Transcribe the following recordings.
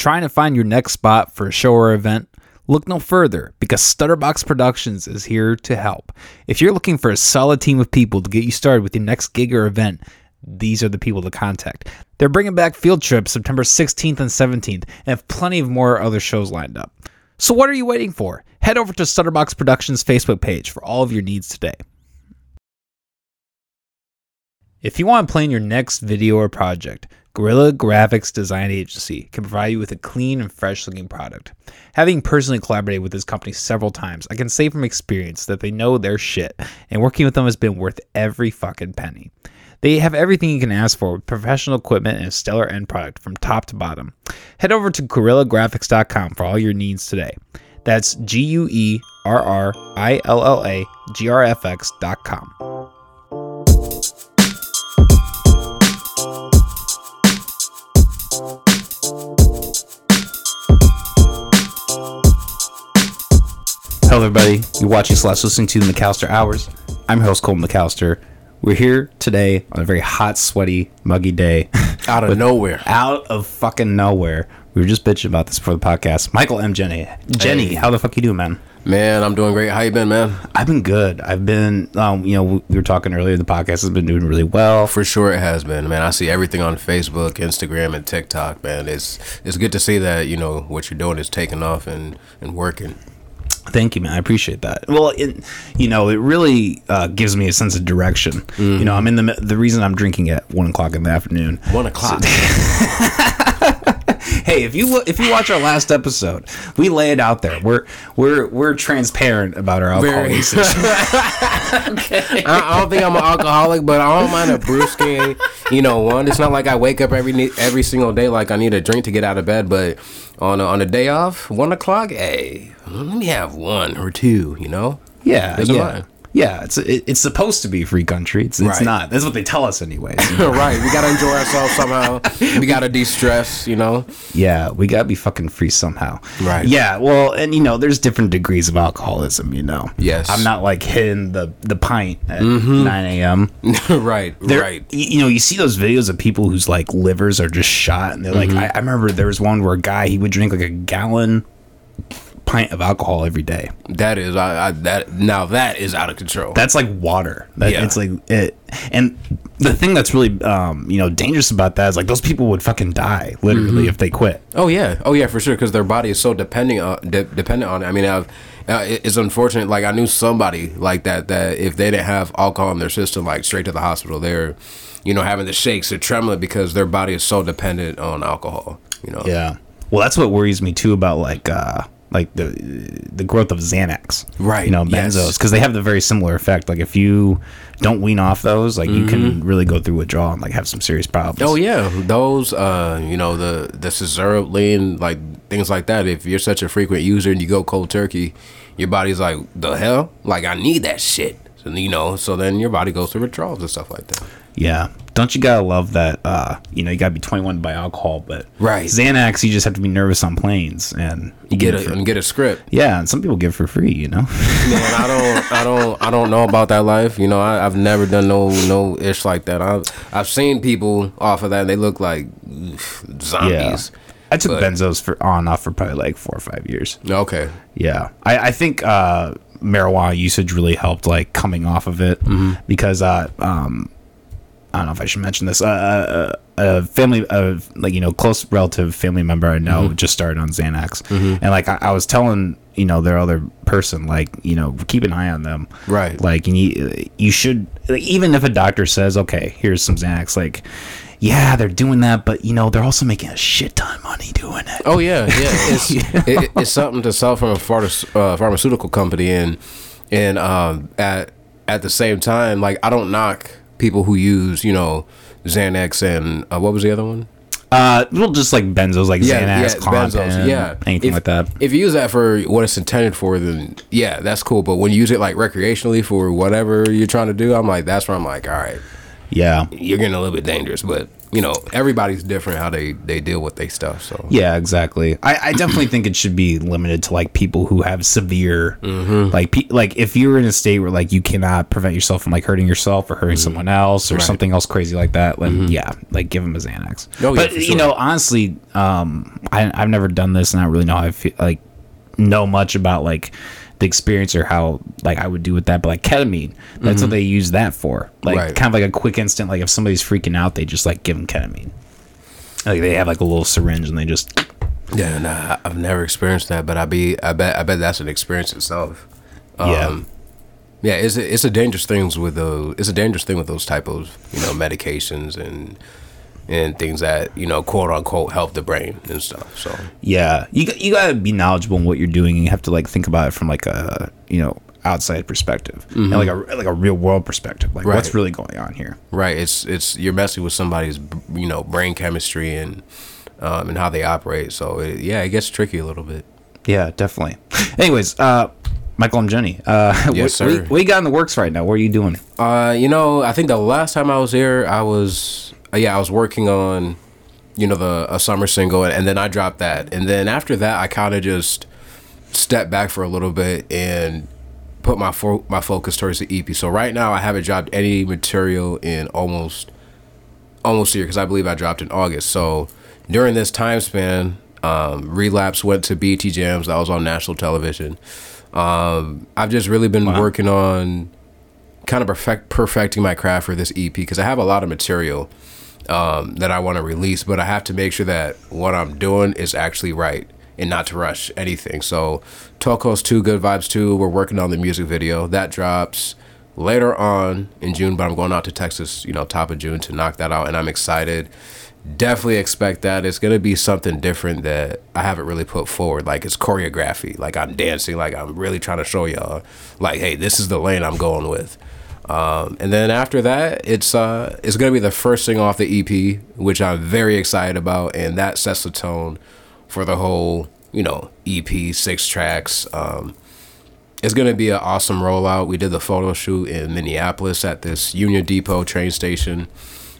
Trying to find your next spot for a show or event? Look no further because Stutterbox Productions is here to help. If you're looking for a solid team of people to get you started with your next gig or event, these are the people to contact. They're bringing back Field Trip September 16th and 17th and have plenty of more other shows lined up. So what are you waiting for? Head over to Stutterbox Productions Facebook page for all of your needs today. If you want to plan your next video or project, Guerilla Graphics Design Agency can provide you with a clean and fresh looking product. Having personally collaborated with this company several times, I can say from experience that they know their shit, and working with them has been worth every fucking penny. They have everything you can ask for with professional equipment and a stellar end product from top to bottom. Head over to GorillaGraphics.com for all your needs today. That's G U E R R I L L A G R F X.com. Hello, everybody. You're watching slash listening to the McAllister Hours. I'm your host, Cole McAllister. We're here today on a very hot, sweaty, muggy day. Out of nowhere. Out of fucking nowhere. We were just bitching about this before the podcast. Michael M. Jeni. Jeni, Hey. how the fuck you doing, man? Man, I'm doing great. How you been, man? I've been good. I've been, um, you know, we were talking earlier. The podcast has been doing really well. For sure it has been, man. I see everything on Facebook, Instagram, and TikTok, man. It's it's good to see that, you know, what you're doing is taking off and, and working. Thank you, man. I appreciate that. Well, it, you know, it really uh, gives me a sense of direction. You know, I'm in the the reason I'm drinking at one o'clock in the afternoon. One o'clock. Hey, if you if you watch our last episode, we lay it out there. We're we're we're transparent about our alcohol Very. usage. I, I don't think I'm an alcoholic, but I don't mind a brewski. You know, one. It's not like I wake up every every single day like I need a drink to get out of bed. But on a, on a day off, one o'clock, hey, let me have one or two. You know. yeah, Doesn't yeah, matter. Yeah. It's it, it's supposed to be free country. It's it's not. That's what they tell us, anyways. right. We gotta enjoy ourselves somehow. We gotta de-stress. You know. yeah, we gotta be fucking free somehow. Right. Yeah. Well, and you know, there's different degrees of alcoholism. You know. Yes. I'm not like hitting the the pint at mm-hmm. 9 a.m. right. There- right. You know, you see those videos of people whose like livers are just shot, and they're like, mm-hmm. I, I remember there was one where a guy he would drink like a gallon pint of alcohol every day. That is, I, I that now that is out of control. That's like water. That, Yeah. It's like it, and the thing that's really um you know dangerous about that is like those people would fucking die literally if they quit. oh yeah, oh yeah, for sure, because their body is so depending on de- dependent on it. I mean, I've, uh, it- it's unfortunate. Like I knew somebody like that that if they didn't have alcohol in their system, like straight to the hospital, they're, you know, having the shakes, they're trembling because their body is so dependent on alcohol. You know. Yeah. Well, that's what worries me too about like uh like the the growth of Xanax. Right, You know, benzos because they have the very similar effect. Like if you don't wean off those, like you can really go through withdrawal and like have some serious problems. Mm-hmm. Oh yeah, those uh, you know the the Cesaroline, like things like that. If you're such a frequent user and you go cold turkey, your body's like, the hell, like I need that shit. So you know, so then your body goes through withdrawals and stuff like that. Yeah. Don't you gotta love that? Uh, you know, you gotta be 21 by alcohol, but Right. Xanax, you just have to be nervous on planes, and You get a for- and get a script. yeah, and some people give for free. You know. Man, I don't, I don't, I don't know about that life. You know, I, I've never done no, no ish like that. I've, I've seen people off of that. and They look like oof, yeah. zombies. I took But- benzos for on off for probably like four or five years. Okay. Yeah, I, I think uh, marijuana usage really helped like coming off of it because uh, um, I don't know if I should mention this. Uh, a, a family of like you know close relative family member I know just started on Xanax, and like I, I was telling you know their other person like you know keep an eye on them. Right. Like you need you should like, even if a doctor says okay here's some Xanax like. Yeah, they're doing that, but you know they're also making a shit ton of money doing it. Oh yeah, yeah. It's it, it's something to sell from a pharma, uh, pharmaceutical company, and and um, at at the same time, like I don't knock people who use you know Xanax and uh, what was the other one? Uh, well, just like benzos, like Xanax, benzos, Klonopin, yeah, anything If- like that. If you use that for what it's intended for, then yeah, that's cool. But when you use it like recreationally for whatever you're trying to do, I'm like, that's where I'm like, all right, Yeah, you're getting a little bit dangerous. But you know, everybody's different how they they deal with their stuff. So Yeah, exactly. I, I definitely think it should be limited to like people who have severe, Mm-hmm. like pe- like if you're in a state where like you cannot prevent yourself from like hurting yourself or hurting Mm-hmm. someone else or something else crazy like that, then yeah, like give them a Xanax. Oh, yeah, but you know, honestly, um, I I've never done this and I don't really know how I feel like know much about like the experience or how like I would do with that. But like ketamine, that's what they use that for. Like Mm-hmm. Right. kind of like a quick instant. Like if somebody's freaking out, they just like give them ketamine. Like they have like a little syringe and they just yeah, nah, I've never experienced that, but I be I bet I bet that's an experience itself. yeah. Um, Yeah, it's a, it's a dangerous things with those. It's a dangerous thing with those type of you know medications and and things that you know quote unquote help the brain and stuff. So Yeah, you got- you gotta be knowledgeable in what you're doing, and you have to like think about it from like a you know outside perspective and like a like a real world perspective. Like what's really going on here? right, it's it's you're messing with somebody's you know brain chemistry and um, and how they operate. So it, yeah, it gets tricky a little bit. Yeah, definitely. Anyways, uh, Michael M. Jeni, uh, what, sir. What, what you got in the works right now? What are you doing? Uh, you know, I think the last time I was here, I was yeah, I was working on you know the a summer single, and, and then I dropped that, and then after that, I kind of just stepped back for a little bit and put my fo- my focus towards the EP. So right now, I haven't dropped any material in almost almost a year because I believe I dropped in August. So during this time span, um, Relapse went to BET Jams. I was on national television. Um, I've just really been working on kind of perfect perfecting my craft for this EP because I have a lot of material um, that I want to release, but I have to make sure that what I'm doing is actually right and not to rush anything. So, Tokos 2, Good Vibes 2, we're working on the music video. That drops later on in June, but I'm going out to Texas, you know, top of June to knock that out, and I'm excited. Definitely expect that. It's going to be something different that I haven't really put forward. Like, it's choreography. Like, I'm dancing. Like, I'm really trying to show y'all, like, hey, this is the lane I'm going with. Um, and then after that, it's uh, it's gonna be the first thing off the EP, which I'm very excited about, and that sets the tone for the whole, you know, EP six tracks. Um, it's gonna be an awesome rollout. We did the photo shoot in Minneapolis at this Union Depot train station,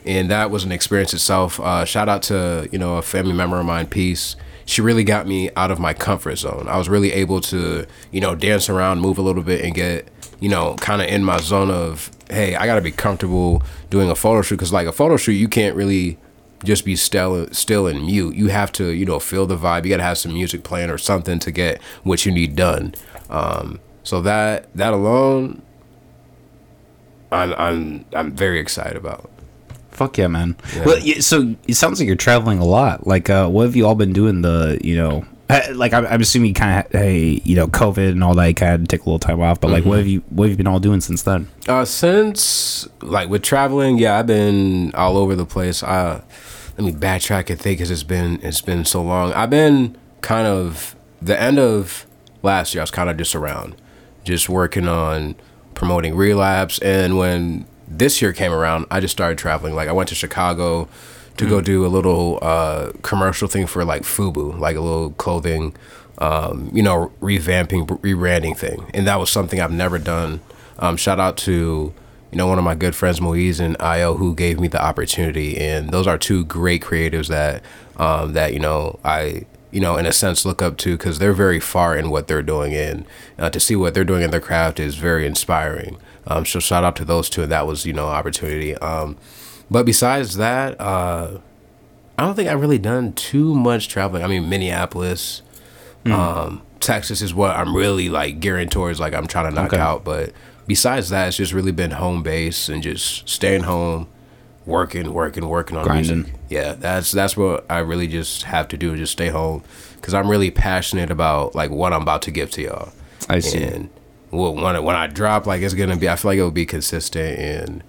and that was an experience itself. Uh, shout out to you know a family member of mine, Peace. She really got me out of my comfort zone. I was really able to you know dance around, move a little bit, and get you know kind of in my zone of hey, I gotta be comfortable doing a photo shoot because like a photo shoot, you can't really just be still still and mute. You have to, you know, feel the vibe. You got to have some music playing or something to get what you need done. Um, so that that alone, I'm I'm I'm very excited about. Fuck yeah, man. Well, so it sounds like you're traveling a lot. Like, uh, what have you all been doing? The you know, like I'm, I'm assuming you kind of hey, you know, COVID and all that. You kind of take a little time off. But like, what have you what have you been all doing since then? Uh, since like with traveling, yeah, I've been all over the place. Uh, let me backtrack and think, cause it's been it's been so long. I've been kind of the end of last year. I was kind of just around, just working on promoting relapse. And when this year came around, I just started traveling. Like I went to Chicago to go do a little uh, commercial thing for like Fubu, like a little clothing, um, you know, revamping, rebranding thing. And that was something I've never done. Um, shout out to you know one of my good friends Moise and Io who gave me the opportunity, and those are two great creatives that um, that you know I you know in a sense look up to because they're very far in what they're doing, and uh, to see what they're doing in their craft is very inspiring. Um, so shout out to those two, and that was you know opportunity. But besides that, uh, I don't think I've really done too much traveling. I mean, Minneapolis, um, Texas is what I'm really like gearing towards. Like I'm trying to knock Okay. out. But besides that, it's just really been home base and just staying home, working, working, working on Grinding. music. Yeah, that's that's what I really just have to do. Just stay home because I'm really passionate about like what I'm about to give to y'all. I see. And well, when I, when I drop, like it's gonna be. I feel like it will be consistent and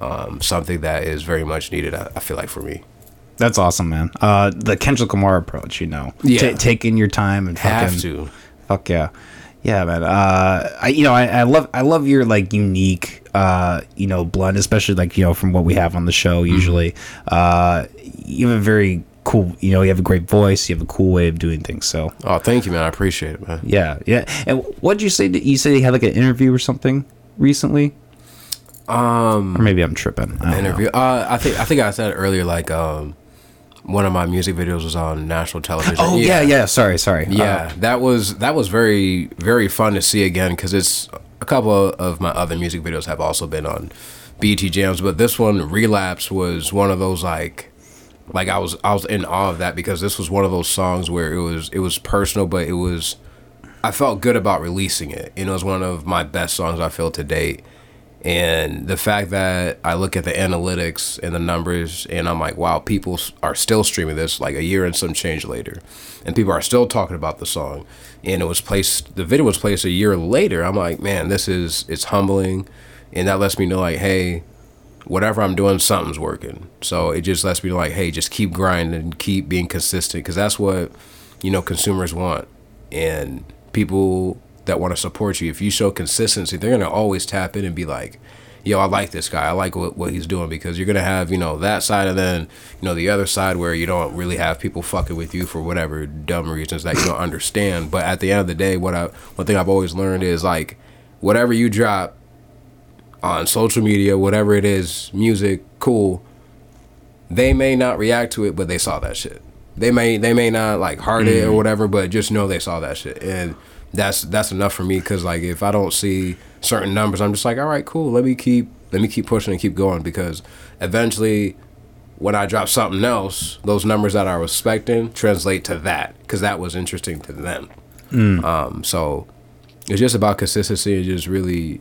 um, something that is very much needed. I, I feel like for me. That's awesome, man. Uh, the Kendrick Lamar approach, you know, Yeah. Ta taking your time and Have fucking, to. Fuck yeah, yeah, man. Uh, I you know I, I love I love your like unique uh you know blend, especially like you know from what we have on the show Mm-hmm. usually. Uh, you have a very cool you know you have a great voice. You have a cool way of doing things. So Oh, thank you, man. I appreciate it, man. yeah, yeah. And what did you say? You said you had like an interview or something recently? Um, or maybe I'm tripping. I interview. Uh, I think I think I said earlier like um, one of my music videos was on national television. Oh yeah, yeah. yeah. Sorry, sorry. Yeah, uh, that was that was very very fun to see again because it's a couple of my other music videos have also been on BET Jams, but this one Relapse was one of those like like I was I was in awe of that because this was one of those songs where it was it was personal, but it was I felt good about releasing it. You know, it was one of my best songs I feel to date. And the fact that I look at the analytics and the numbers, and I'm like, wow, people are still streaming this like a year and some change later, and people are still talking about the song. And it was placed, the video was placed a year later. I'm like, man, this is it's humbling, and that lets me know like, hey, whatever I'm doing, something's working. So it just lets me know like, hey, just keep grinding, keep being consistent, because that's what you know consumers want, and people that want to support you, if you show consistency, they're gonna always tap in and be like, "Yo, I like this guy. I like what, what he's doing." Because you're gonna have you know that side, and then you know the other side where you don't really have people fucking with you for whatever dumb reasons that you don't understand. But at the end of the day, what I one thing I've always learned is like, whatever you drop on social media, whatever it is, music, cool. They may not react to it, but they saw that shit. They may they may not like heart mm-hmm. it or mm-hmm. whatever, but just know they saw that shit and that's that's enough for me because like if I don't see certain numbers, I'm just like, all right, cool. Let me keep let me keep pushing and keep going because eventually, when I drop something else, those numbers that I was expecting translate to that because that was interesting to them. Mm. Um, so it's just about consistency and just really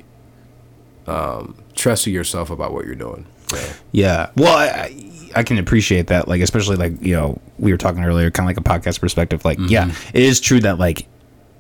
um, trusting yourself about what you're doing. Yeah. yeah. Well, I, I can appreciate that. Like, especially like you know, we were talking earlier, kind of like a podcast perspective. Like, mm-hmm. yeah, it is true that like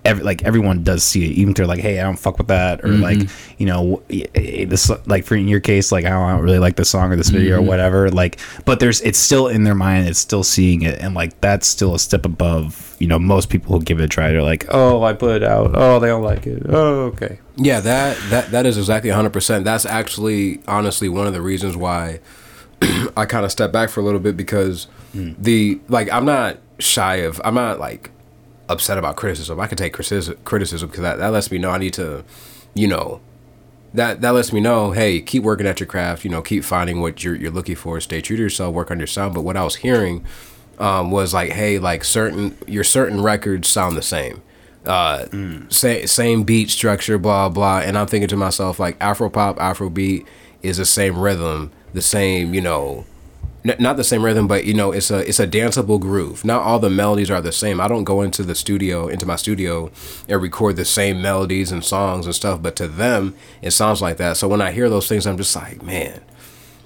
every, like everyone does see it, even if they're like, "Hey, I don't fuck with that," or mm-hmm. like, you know, this like for in your case, like I don't really like this song or this video mm-hmm. or whatever. Like, but there's it's still in their mind, it's still seeing it, and like that's still a step above. You know, most people who give it a try, they're like, "Oh, I put it out. Oh, they don't like it. Oh, okay." Yeah, that that that is exactly 100. percent That's actually honestly one of the reasons why I kind of step back for a little bit because mm. the like I'm not shy of I'm not like upset about criticism. I can take criticism criticism because that, that lets me know I need to, you know, that that lets me know, hey, keep working at your craft. You know, keep finding what you're you're looking for. Stay true to yourself. Work on your sound. But what I was hearing um, was like, hey, like certain your certain records sound the same. Uh, mm. same same beat structure, blah blah. And I'm thinking to myself like Afro pop, Afro beat is the same rhythm, the same you know not the same rhythm, but you know, it's a it's a danceable groove. Not all the melodies are the same. I don't go into the studio, into my studio, and record the same melodies and songs and stuff. But to them, it sounds like that. So when I hear those things, I'm just like, man.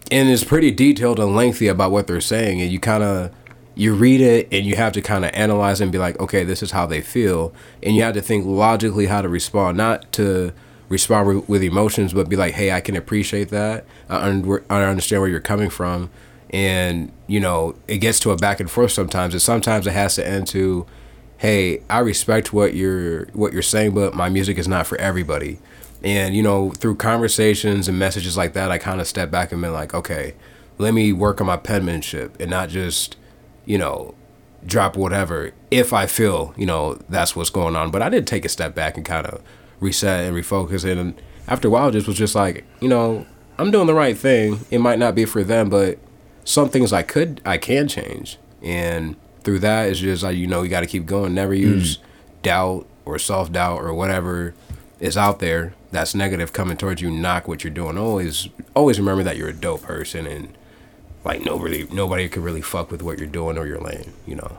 And it's pretty detailed and lengthy about what they're saying, and you kind of you read it and you have to kind of analyze and be like, okay, this is how they feel, and you have to think logically how to respond, not to respond with emotions, but be like, hey, I can appreciate that. I, I understand where you're coming from and you know it gets to a back and forth sometimes and sometimes it has to end to hey i respect what you're what you're saying but my music is not for everybody. And you know through conversations and messages like that i kind of step back and been like okay let me work on my penmanship and not just you know drop whatever if i feel you know that's what's going on. But i did take a step back and kind of reset and refocus and after a while just was just like you know i'm doing the right thing. It might not be for them but some things I could I can change, and through that it's just like you know you got to keep going. Never hmm. use mm. doubt or self doubt or whatever is out there that's negative coming towards you. Knock what you're doing. Always always remember that you're a dope person and like nobody nobody could really fuck with what you're doing or your lane. You know.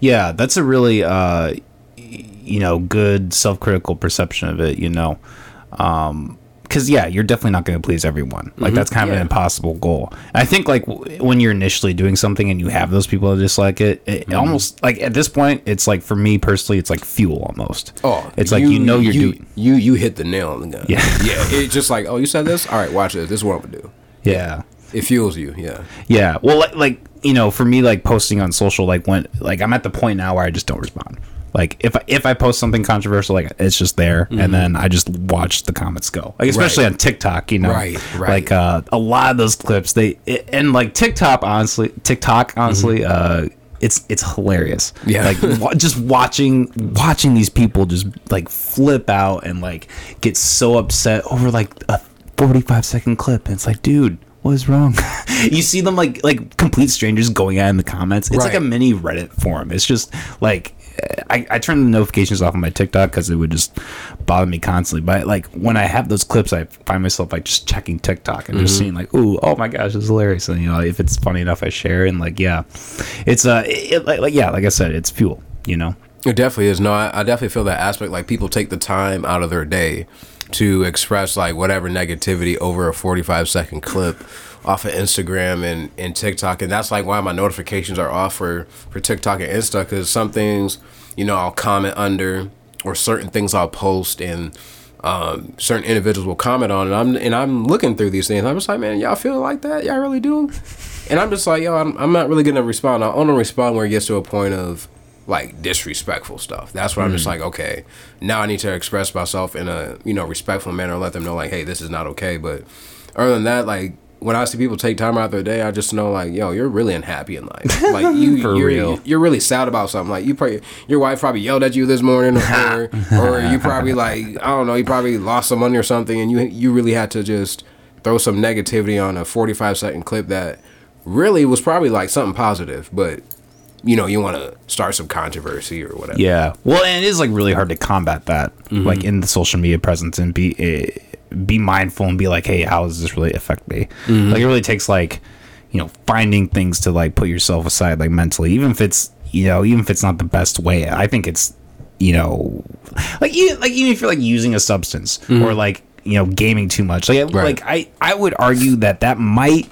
Yeah, that's a really uh, you know good self critical perception of it. You know. Um, because yeah, you're definitely not going to please everyone. Like mm-hmm. that's kind of yeah. an impossible goal. And I think like w- when you're initially doing something and you have those people that dislike it, it mm-hmm. almost like at this point, it's like for me personally, it's like fuel almost. Oh, it's like you know you're you, doing you you hit the nail on the gun. Yeah, yeah. It's just like oh, you said this. All right, watch this. This is what I'm gonna do. Yeah, it fuels you. Yeah, yeah. Well, like like you know, for me, like posting on social, like when like I'm at the point now where I just don't respond. Like if I, if I post something controversial, like it's just there, mm-hmm. and then I just watch the comments go. Like especially right. on TikTok, you know, right, right. Like uh, a lot of those clips, they it, and like TikTok, honestly, TikTok, honestly, mm-hmm. uh, it's it's hilarious. Yeah, like w- just watching watching these people just like flip out and like get so upset over like a 45 second clip and it's like dude what is wrong you see them like like complete strangers going at in the comments it's like a mini reddit forum it's just like I, I turn the notifications off on my TikTok because it would just bother me constantly. But like when I have those clips, I find myself like just checking TikTok and just seeing like, ooh, oh my gosh, this is hilarious. And you know, if it's funny enough, I share. And like, yeah, it's uh, it, like, like yeah, like I said, it's fuel. You know, It definitely is. No, I, I definitely feel that aspect. Like people take the time out of their day to express like whatever negativity over a 45 second clip off of Instagram and, and TikTok. And that's like why my notifications are off for, for TikTok and Insta because some things, you know, I'll comment under or certain things I'll post and um, certain individuals will comment on it. I'm and I'm looking through these things. I'm just like, man, y'all feel like that? Y'all really do? And I'm just like, yo, I'm, I'm not really gonna respond. I only respond where it gets to a point of like disrespectful stuff. That's where I'm just like, okay, now I need to express myself in a you know respectful manner, let them know like, hey, this is not okay. But other than that, like when I see people take time out of their day, I just know like, yo, you're really unhappy in life. Like you, you're, real. you're really sad about something. Like you probably your wife probably yelled at you this morning, or or you probably like I don't know, you probably lost some money or something, and you you really had to just throw some negativity on a 45 second clip that really was probably like something positive, but you know you want to start some controversy or whatever. Yeah. Well, and it is like really hard to combat that, like in the social media presence, and be uh, be mindful and be like, hey, how does this really affect me? Mm-hmm. Like it really takes like, you know, finding things to like put yourself aside, like mentally, even if it's you know, even if it's not the best way. I think it's you know, like you like even if you're like using a substance mm-hmm. or like you know gaming too much, like Right. like I I would argue that that might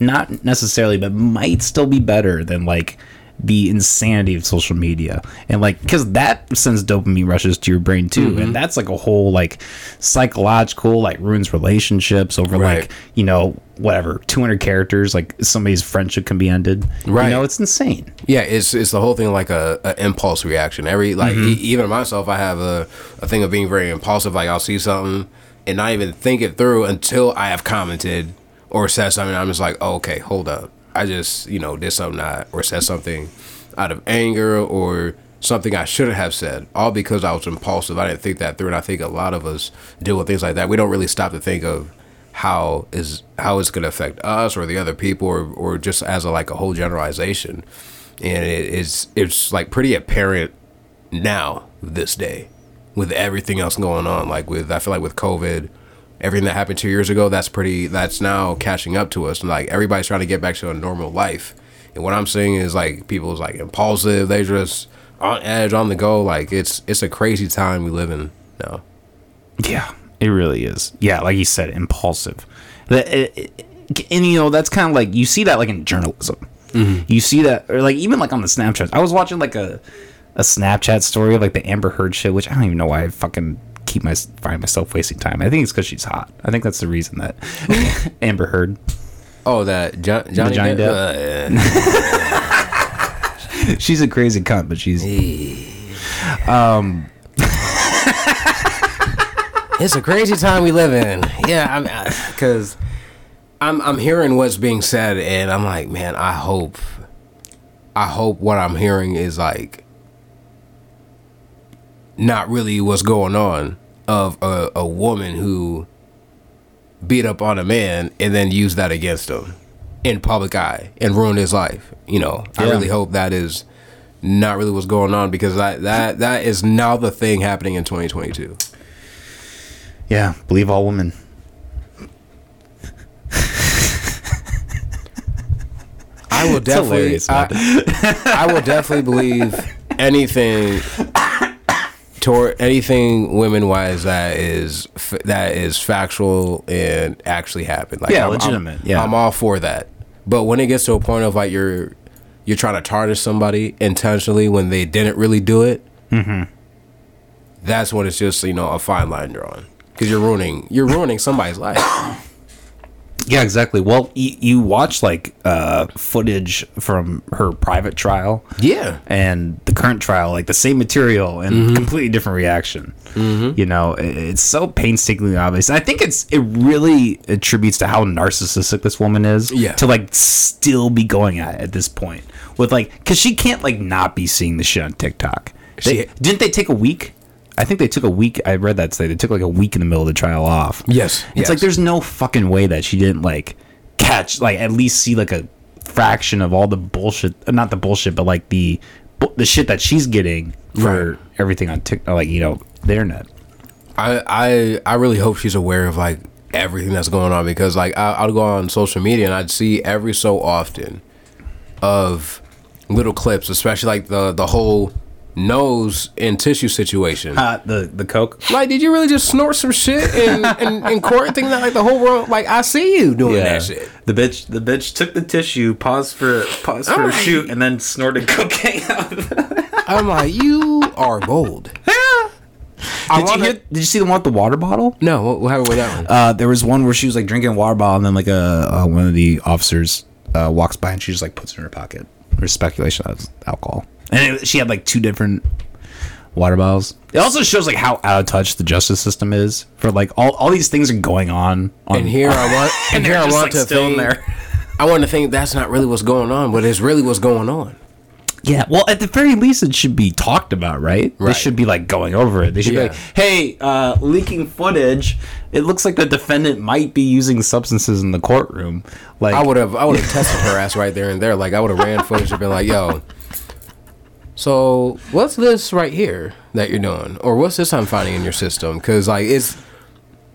not necessarily, but might still be better than like the insanity of social media and like because that sends dopamine rushes to your brain too and mm-hmm. that's like a whole like psychological like ruins relationships over Right. like you know whatever 200 characters like somebody's friendship can be ended Right. you know it's insane Yeah, it's it's the whole thing like a, a impulse reaction. Every like mm-hmm. e- even myself, I have a, a thing of being very impulsive. Like I'll see something and not even think it through until I have commented or said something. I'm just like, oh, okay, hold up. I just you know did something I, or said something out of anger or something I shouldn't have said, all because I was impulsive. I didn't think that through, and I think a lot of us deal with things like that. We don't really stop to think of how is how it's going to affect us or the other people or, or just as a like a whole generalization and it, it's it's like pretty apparent now this day with everything else going on like with i feel like with covid everything that happened two years ago that's pretty that's now catching up to us. And like everybody's trying to get back to a normal life. And what i'm seeing is like people's like impulsive. They just on edge on the go. Like it's it's a crazy time we live in now. Yeah it really is. Yeah like you said impulsive. It- it- eh, eh, and you know that's kind of like you see that like in journalism. Mm-hmm. You see that or like even like on the snapchat. I was watching like a a snapchat story of like the amber heard shit which i don't even know why i fucking keep my find myself wasting time. I think it's because she's hot. I think that's the reason that amber heard. Oh that John, Johnny Johnny Depp? Uh, she's a crazy cunt but she's it's a crazy time we live in. Yeah, I'm because I'm I'm hearing what's being said, and I'm like, man, I hope, I hope what I'm hearing is like not really what's going on of a, a woman who beat up on a man and then used that against him in public eye and ruined his life. You know, I really hope that is not really what's going on because that that that is now the thing happening in 2022. yeah believe all women I will definitely. I, I will definitely believe anything toward anything women wise that is f- that is factual and actually happened. Like Yeah, I'm, legitimate, I'm, yeah. I'm all for that. But when it gets to a point of like you're you're trying to tarnish somebody intentionally when they didn't really do it, Mm-hmm. that's when it's just you know a fine line drawn because you're ruining you're ruining somebody's life. Yeah, exactly. Well, you, you watch like uh, footage from her private trial Yeah. and the current trial, like the same material and completely different reaction. You know, it- it's so painstakingly obvious. And I think it's it really attributes to how narcissistic this woman is. Yeah. To like still be going at it at this point with like, because she can't like not be seeing the shit on TikTok. They, She- didn't they take a week I think they took a week. I read that today. They took like a week in the middle of the trial off. Yes, It's yes. like there's no fucking way that she didn't like catch like at least see like a fraction of all the bullshit. uh, Not the bullshit, but like the the shit that she's getting for Right. everything on TikTok, like you know the internet. I I I really hope she's aware of like everything that's going on because like I, I'll go on social media and I'd see every so often of little clips, especially like the the whole nose and tissue situation. Uh, the the coke. Like, did you really just snort some shit in, in, in court? Thinking that like the whole world, like I see you doing that shit. The bitch, the bitch took the tissue, paused for paused for a shoot, and then snorted cocaine out. of it. I'm like, you are bold. I Did you wanna- hear? Did you see the one with the water bottle? No, what, what happened with that one? Uh, there was one where she was like drinking a water bottle, and then like a uh, one of the officers uh, walks by, and she just like puts it in her pocket. There's speculation that it's alcohol, and it, she had like two different water bottles. It also shows like how out of touch the justice system is for like all, all these things are going on. on and here I want, and, here I want like, to think, there. I want to think that's not really what's going on, but it's really what's going on. Yeah, well, at the very least, it should be talked about, right? They should be like going over it. They should Yeah. be like, "Hey, uh, leaking footage. It looks like the defendant might be using substances in the courtroom." Like, I would have, I would have tested her ass right there and there. Like I would have ran footage and been like, "Yo, so what's this right here that you're doing, or what's this I'm finding in your system?" Because like it's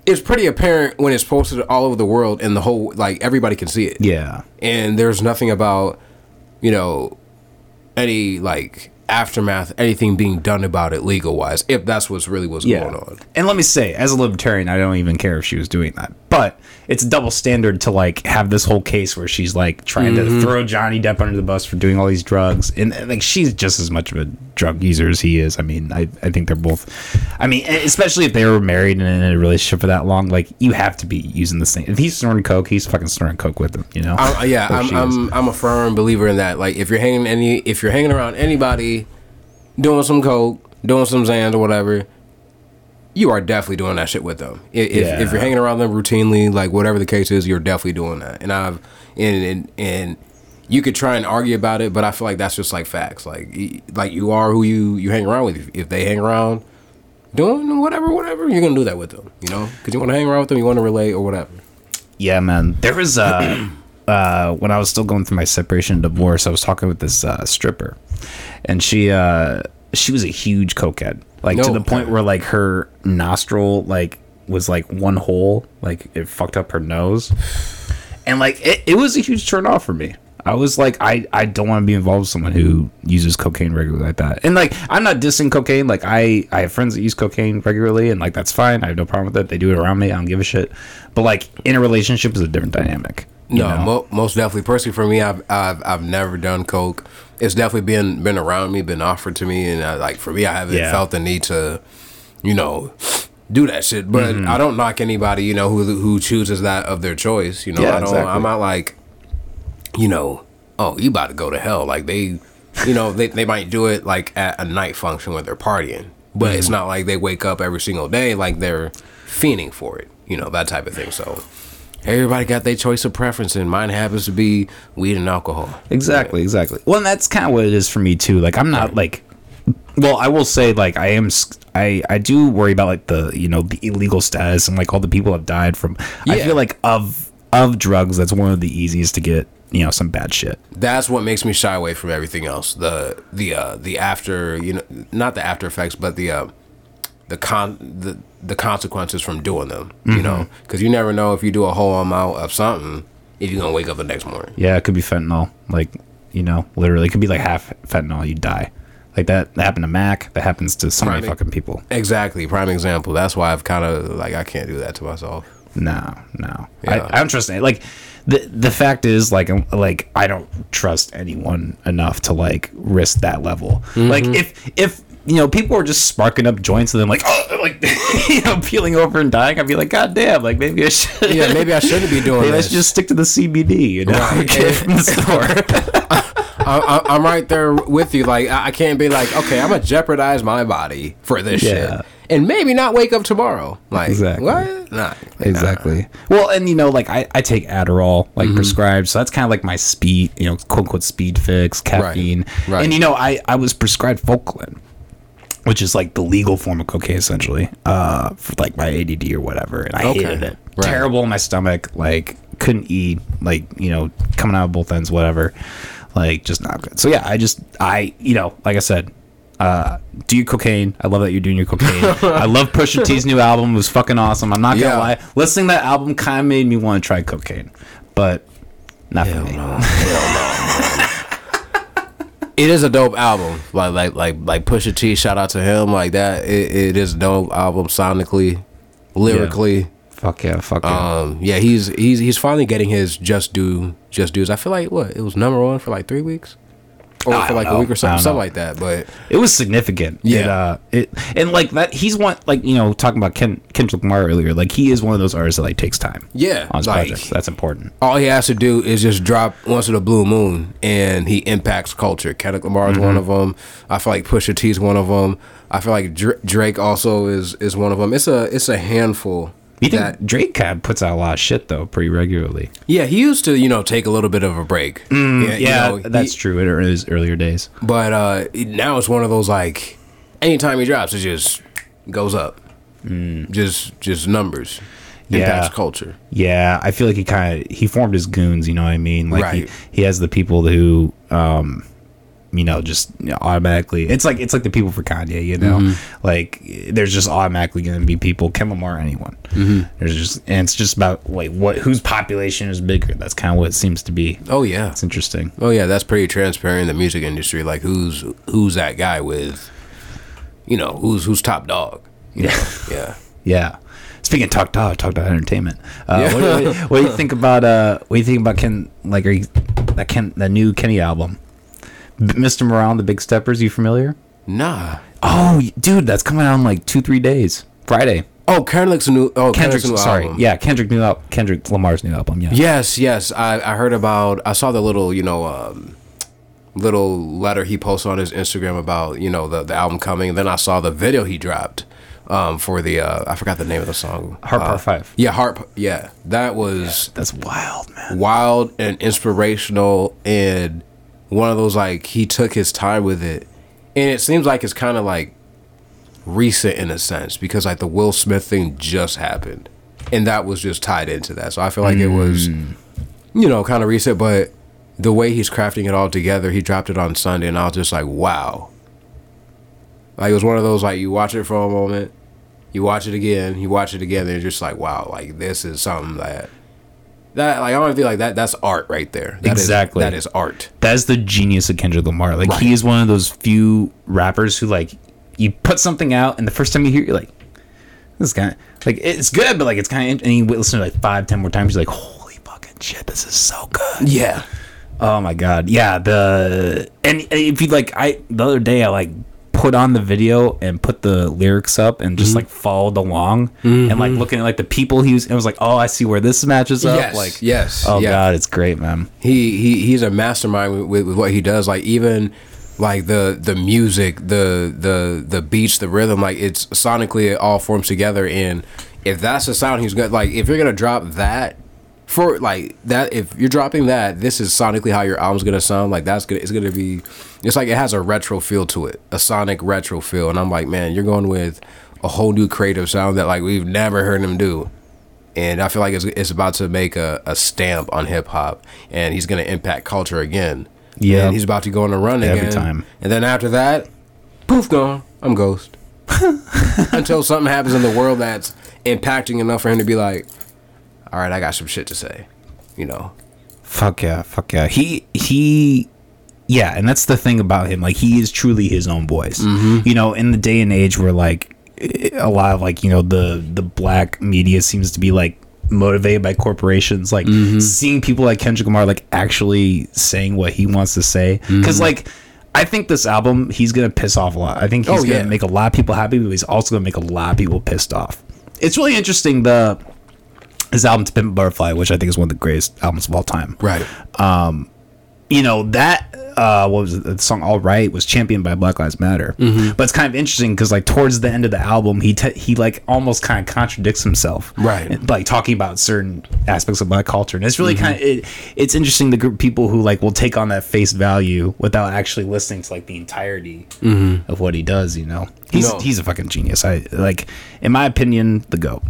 it's pretty apparent when it's posted all over the world and the whole like everybody can see it. yeah, and there's nothing about you know any like aftermath anything being done about it legal wise if that's what's really what's yeah. going on And let me say, as a libertarian, I don't even care if she was doing that. But it's a double standard to like have this whole case where she's like trying Mm-hmm. to throw Johnny Depp under the bus for doing all these drugs, and and, like she's just as much of a drug user as he is. I mean, I I think they're both. I mean, especially if they were married and in a relationship for that long, like you have to be using the same. If he's snorting coke, he's fucking snorting coke with him. You know? I, yeah I'm. I'm i'm a firm believer in that like if you're hanging any if you're hanging around anybody doing some coke doing some xans or whatever you are definitely doing that shit with them. If, if, Yeah. if you're hanging around them routinely like whatever the case is you're definitely doing that. And i've and and, and you could try and argue about it but i feel like that's just like facts. Like like you are who you you hang around with. If, if they hang around doing whatever whatever you're gonna do that with them you know? Because you want to hang around with them you want to relate or whatever. Yeah, man. There was uh, uh, when I was still going through my separation and divorce, I was talking with this uh, stripper, and she uh, she was a huge cokehead, like to the point where like her nostril like was like one hole, like it fucked up her nose, and like it, it was a huge turn off for me. I was like, I, I don't want to be involved with someone who uses cocaine regularly like that. And like, I'm not dissing cocaine. Like, I, I have friends that use cocaine regularly, and like, that's fine. I have no problem with it. They do it around me. I don't give a shit. But like, in a relationship is a different dynamic. No, mo- most definitely. Personally, for me, I've, I've I've never done coke. It's definitely been been around me, been offered to me, and I, like for me, I haven't Yeah. felt the need to, you know, do that shit. But Mm-hmm. I don't knock anybody, you know, who who chooses that of their choice. You know, Yeah, I don't. exactly. I'm not like, you know, oh, you about to go to hell. Like they, you know, they they might do it like at a night function when they're partying, but Mm-hmm. it's not like they wake up every single day like they're fiending for it. You know, that type of thing. So. Everybody got their choice of preference, and mine happens to be weed and alcohol. Exactly, exactly. Well, and that's kind of what it is for me too. Like, I'm not like, well, I will say like I am. I I do worry about like the you know the illegal status and like all the people have died from. I feel like of of drugs, that's one of the easiest to get. You know, some bad shit. That's what makes me shy away from everything else. The the uh, the after you know, not the after effects, but the uh, the con the the consequences from doing them. You mm-hmm. know, because you never know if you do a whole amount of something if you're gonna wake up the next morning. Yeah, it could be fentanyl. Like, you know, literally, it could be like half fentanyl. You die. Like that. That happened to Mac. That happens to so many fucking people. Exactly, prime example. That's why I've kind of like I can't do that to myself. No, no. Yeah. I, I don't trust it. Like the the fact is, like, um, like I don't trust anyone enough to like risk that level. Like mm-hmm. if if you know people are just sparking up joints and then like oh, like you know peeling over and dying, I'd be like, God damn, like maybe I should. Yeah, maybe I shouldn't be doing Maybe I this. should just stick to the CBD. You know, Right. get it from the store. I, I, I'm right there with you. Like I, can't be like, okay, I'm gonna jeopardize my body for this Yeah. shit, and maybe not wake up tomorrow. Like Exactly. what? Nah, exactly. Well, and you know, like I, I take Adderall, like mm-hmm. prescribed, so that's kind of like my speed, you know, quote unquote speed fix, caffeine, Right. and you know, I I was prescribed Focalin, which is like the legal form of cocaine essentially, uh, for like my ADD or whatever, and I Okay. hated it. Right. Terrible in my stomach, like couldn't eat, like you know, coming out of both ends, whatever, like just not good. So yeah, I just I you know, like I said. Uh, do your cocaine. I love that you're doing your cocaine. I love Pusha T's new album. It was fucking awesome. I'm not gonna Yeah. lie. Listening to that album kind of made me want to try cocaine, but not for me. It is a dope album. Like like like like Pusha T. Shout out to him. Like that. It, it is a dope album sonically, lyrically. Fuck yeah, fuck yeah. Um, yeah, he's he's he's finally getting his just due just dues. I feel like what it was number one for like three weeks, or I for like know. a week or something, something know. like that. But It was significant. Yeah. It, uh, it and like that. He's one like you know talking about Ken Kendrick Lamar earlier. Like he is one of those artists that like takes time. Yeah, on his like- projects. That's important. all he has to do is just drop once in a blue moon, and he impacts culture. Kendrick Lamar is one of them. I feel like Pusha T is one of them. I feel like Drake also is is one of them. It's a it's a handful. You think that- Drake kind of puts out a lot of shit though, pretty regularly. Yeah, he used to, you know, take a little bit of a break. yeah, you Mm, know, that's he- true. In his earlier days. But uh now it's one of those like anytime he drops, it just goes up. Just just numbers. Yeah. Impacts culture. Yeah, I feel like he kind of he formed his goons. You know what I mean? Like Right. he, he has the people who, um, you know, just you know, automatically. It's like it's like the people for Kanye. You know, Mm-hmm. like there's just automatically going to be people. Ken Lamar, anyone. Mm-hmm. There's just and it's just about like what whose population is bigger. That's kind of what it seems to be. Oh yeah. It's interesting. Oh yeah, that's pretty transparent in the music industry. Like who's who's that guy with you know, who's who's top dog. Yeah. know? Yeah. Yeah. Speaking of talk dog, Top Dawg Entertainment. Uh, Yeah. what, do you- what do you think about uh? What do you think about Ken? Like, are you that Ken that new Kenny album, Mr. Morale and the Big Steppers? You familiar? Nah. Oh, dude, that's coming out in like two three days. Friday. Oh, Kendrick's new oh Kendrick's Kendrick's new sorry, album. yeah, Kendrick new album. Kendrick Lamar's new album. Yeah. Yes, yes. I, I heard about I saw the little, you know, um little letter he posted on his Instagram about, you know, the, the album coming. Then I saw the video he dropped um for the uh I forgot the name of the song. Heart uh, Part Five. Yeah, Heart yeah. That was That's wild, man. wild and inspirational and one of those like he took his time with it. And it seems like it's kind of like recent in a sense because like the Will Smith thing just happened. And that was just tied into that. So I feel like it was mm. you know, kind of recent, but the way he's crafting it all together, he dropped it on Sunday and I was just like, wow. Like it was one of those like you watch it for a moment, you watch it again, you watch it again, and you're just like, wow, like this is something that that like I don't feel like that that's art right there. That is- Exactly. that is art. That's the genius of Kendrick Lamar. Like Right. he is one of those few rappers who like you put something out and the first time you hear it, you're like, this guy like it's good, but like it's kind of and you listen to it like five, ten more times, you're like, holy fucking shit, this is so good. Yeah. Oh my god, yeah. The and if you like, I the other day I like put on the video and put the lyrics up and Mm-hmm. just like followed along and like looking at like the people he was. It was like, oh, I see where this matches up. Yes, like, yes, Oh yeah. god, it's great, man. he he he's a mastermind with, with, with what he does like even like the the music the the the beats the rhythm like it's sonically it all forms together and if that's the sound he's gonna like if you're gonna drop that for like that if you're dropping that this is sonically how your album's gonna sound like that's gonna it's gonna be it's like it has a retro feel to it a sonic retro feel and i'm like man you're going with a whole new creative sound that like we've never heard him do and I feel like it's, it's about to make a, a stamp on hip hop, and he's to impact culture again. Yeah. and he's about to go on a run Every again. time. and then after that, poof, gone. I'm ghost. Until something happens in the world that's impacting enough for him to be like, all right, I got some shit to say, you know. Fuck yeah, fuck yeah. He he yeah, and that's the thing about him. Like he is truly his own voice. Mm-hmm. You know, in the day and age where like a lot of like, you know, the the black media seems to be like motivated by corporations like mm-hmm. seeing people like Kendrick Lamar like actually saying what he wants to say mm-hmm. cuz like I think this album he's going to piss off a lot. I think he's Oh, going to yeah. make a lot of people happy, but he's also going to make a lot of people pissed off. It's really interesting the his album to Pimp Butterfly, which I think is one of the greatest albums of all time Right. Um, you know that uh what was it the song all right was championed by black lives matter Mm-hmm. but it's kind of interesting because like towards the end of the album he te- he like almost kind of contradicts himself Right. And, like talking about certain aspects of black culture and it's really Mm-hmm. kind of it, it's interesting the group people who like will take on that face value without actually listening to like the entirety of what he does you know he's Mm-hmm. No. he's a fucking genius i like in my opinion the goat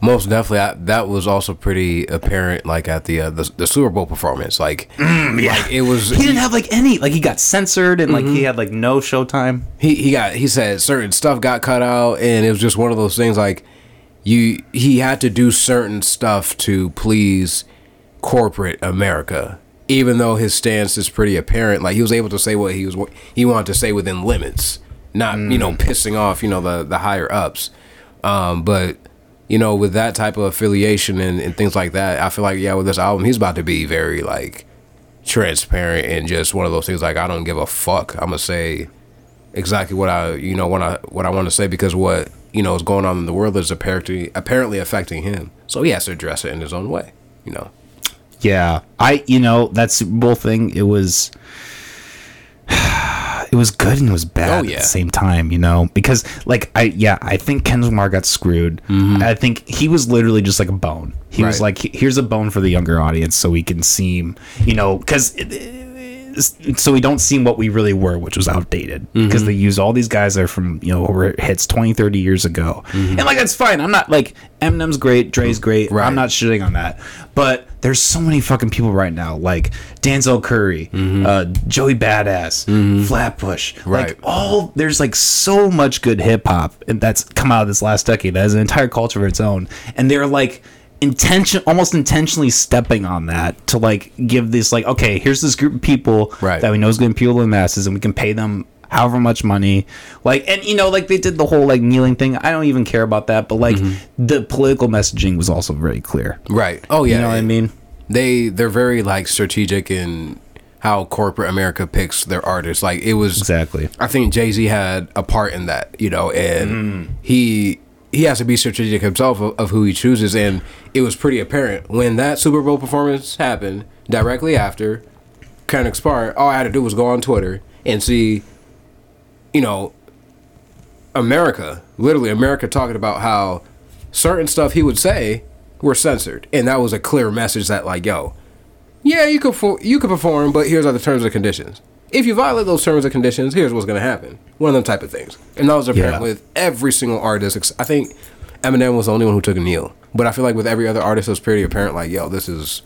Most definitely, I, that was also pretty apparent. Like at the uh, the, the Super Bowl performance, like, like it was. he didn't have like any like he got censored and like Mm-hmm. he had like no showtime he he got he said certain stuff got cut out and it was just one of those things like you he had to do certain stuff to please corporate America even though his stance is pretty apparent like he was able to say what he was he wanted to say within limits not you know pissing off you know the the higher ups um but you know with that type of affiliation and, and things like that I feel like yeah with this album he's about to be very like transparent and just one of those things like I don't give a fuck I'm gonna say exactly what I you know what I what I want to say because what you know is going on in the world is apparently apparently affecting him. So he has to address it in his own way. You know. Yeah, I you know that Super Bowl thing. It was it was good and it was bad Oh, at the same time. You know because like I yeah I think Kendrick Lamar got screwed. I think he was literally just like a bone. He was Mm-hmm. Like here's a bone for the younger audience so we can seem you know because. So we don't seem what we really were, which was outdated because Mm-hmm. they use all these guys that are from, you know, were hits 20, 30 years ago. Mm-hmm. And like, that's fine. I'm not like, Eminem's great, Dre's great. Right. I'm not shitting on that. But there's so many fucking people right now, like Denzel Curry, uh, Joey Badass, Flatbush. Mm-hmm. Right. Like all there's like so much good hip hop and that's come out of this last decade that has an entire culture of its own. And they're like intention almost intentionally stepping on that to like give this like, okay, here's this group of people Right. that we know is gonna appeal to the masses and we can pay them however much money like and you know like they did the whole like kneeling thing i don't even care about that but like mm-hmm. the political messaging was also very clear Right. Oh yeah. you know what i mean They they're very like strategic in how corporate America picks their artists. Like it was exactly I think Jay Z had a part in that, you know, and mm-hmm. he he has to be strategic himself of, of who he chooses, and it was pretty apparent when that Super Bowl performance happened directly after Kendrick's part. All I had to do was go on Twitter and see, you know, America, literally America, talking about how certain stuff he would say were censored, and that was a clear message that like, yo, yeah, you could fo- you could perform, but here's the terms and conditions. If you violate those terms and conditions, here's what's going to happen. One of them type of things. And that was apparent Yeah. with every single artist. I think Eminem was the only one who took a kneel. But I feel like with every other artist, it was pretty apparent. Like, yo, this is,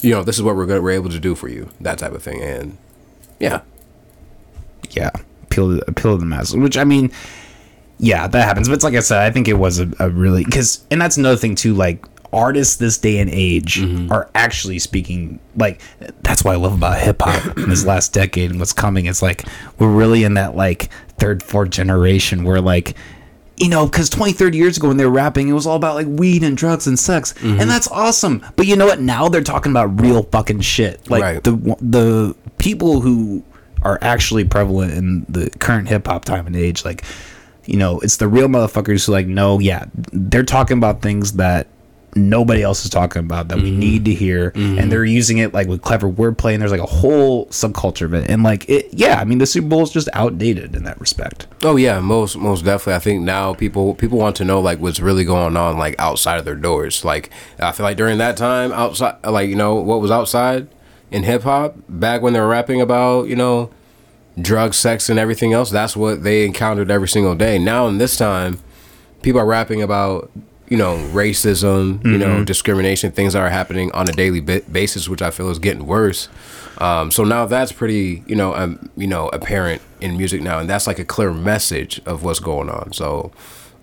you know, this is what we're gonna, we're able to do for you. That type of thing. And yeah, yeah appeal to appeal to the masses which i mean yeah that happens but it's like i said i think it was a, a really because and that's another thing too like artists this day and age mm-hmm. are actually speaking like that's what i love about hip-hop in this last decade and what's coming it's like we're really in that like third fourth generation where like you know, because 20, 30 years ago when they were rapping, it was all about like weed and drugs and sex. Mm-hmm. And that's awesome. But you know what? Now they're talking about real fucking shit. Like Right. the the people who are actually prevalent in the current hip hop time and age, like, you know, it's the real motherfuckers who like no, yeah, they're talking about things that nobody else is talking about that we mm-hmm. need to hear and mm-hmm. they're using it like with clever wordplay and there's like a whole subculture of it and like it yeah i mean the super bowl is just outdated in that respect Oh yeah, most most definitely. I think now people people want to know like what's really going on like outside of their doors. Like I feel like during that time outside, like you know what was outside in hip hop back when they were rapping about you know drugs, sex, and everything else. That's what they encountered every single day. Now in this time, people are rapping about you know racism, you know discrimination, things that are happening on a daily ba- basis, which I feel is getting worse. Um, so now that's pretty, you know, um, you know, apparent in music now, and that's like a clear message of what's going on. So,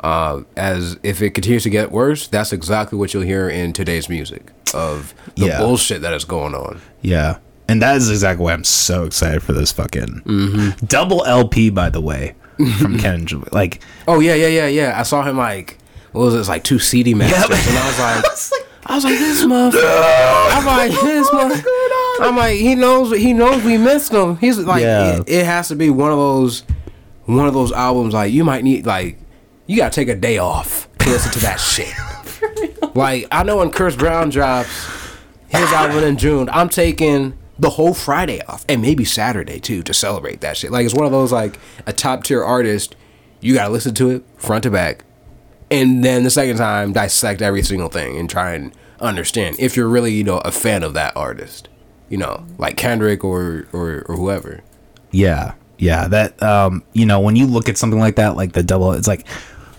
uh, as if it continues to get worse, that's exactly what you'll hear in today's music of the Yeah. bullshit that is going on. Yeah. And that is exactly why I'm so excited for this fucking Mm-hmm. double LP, by the way, from Ken. Like, Oh yeah, yeah, yeah, yeah. I saw him like what was it? It's like two CD masters, and I was like, I was like, this motherfucker. I'm like, this motherfucker. I'm like, he knows, he knows we missed him. He's like, Yeah. it, it has to be one of those, one of those albums. Like you might need, like, you gotta take a day off to listen to that shit. like I know when Chris Brown drops his album in June, I'm taking the whole Friday off and maybe Saturday too to celebrate that shit. Like it's one of those like a top tier artist, you gotta listen to it front to back, and then the second time dissect every single thing and try and understand if you're really you know a fan of that artist, you know like Kendrick or or, or whoever. Yeah, yeah. That um, you know, when you look at something like that, like the double, it's like,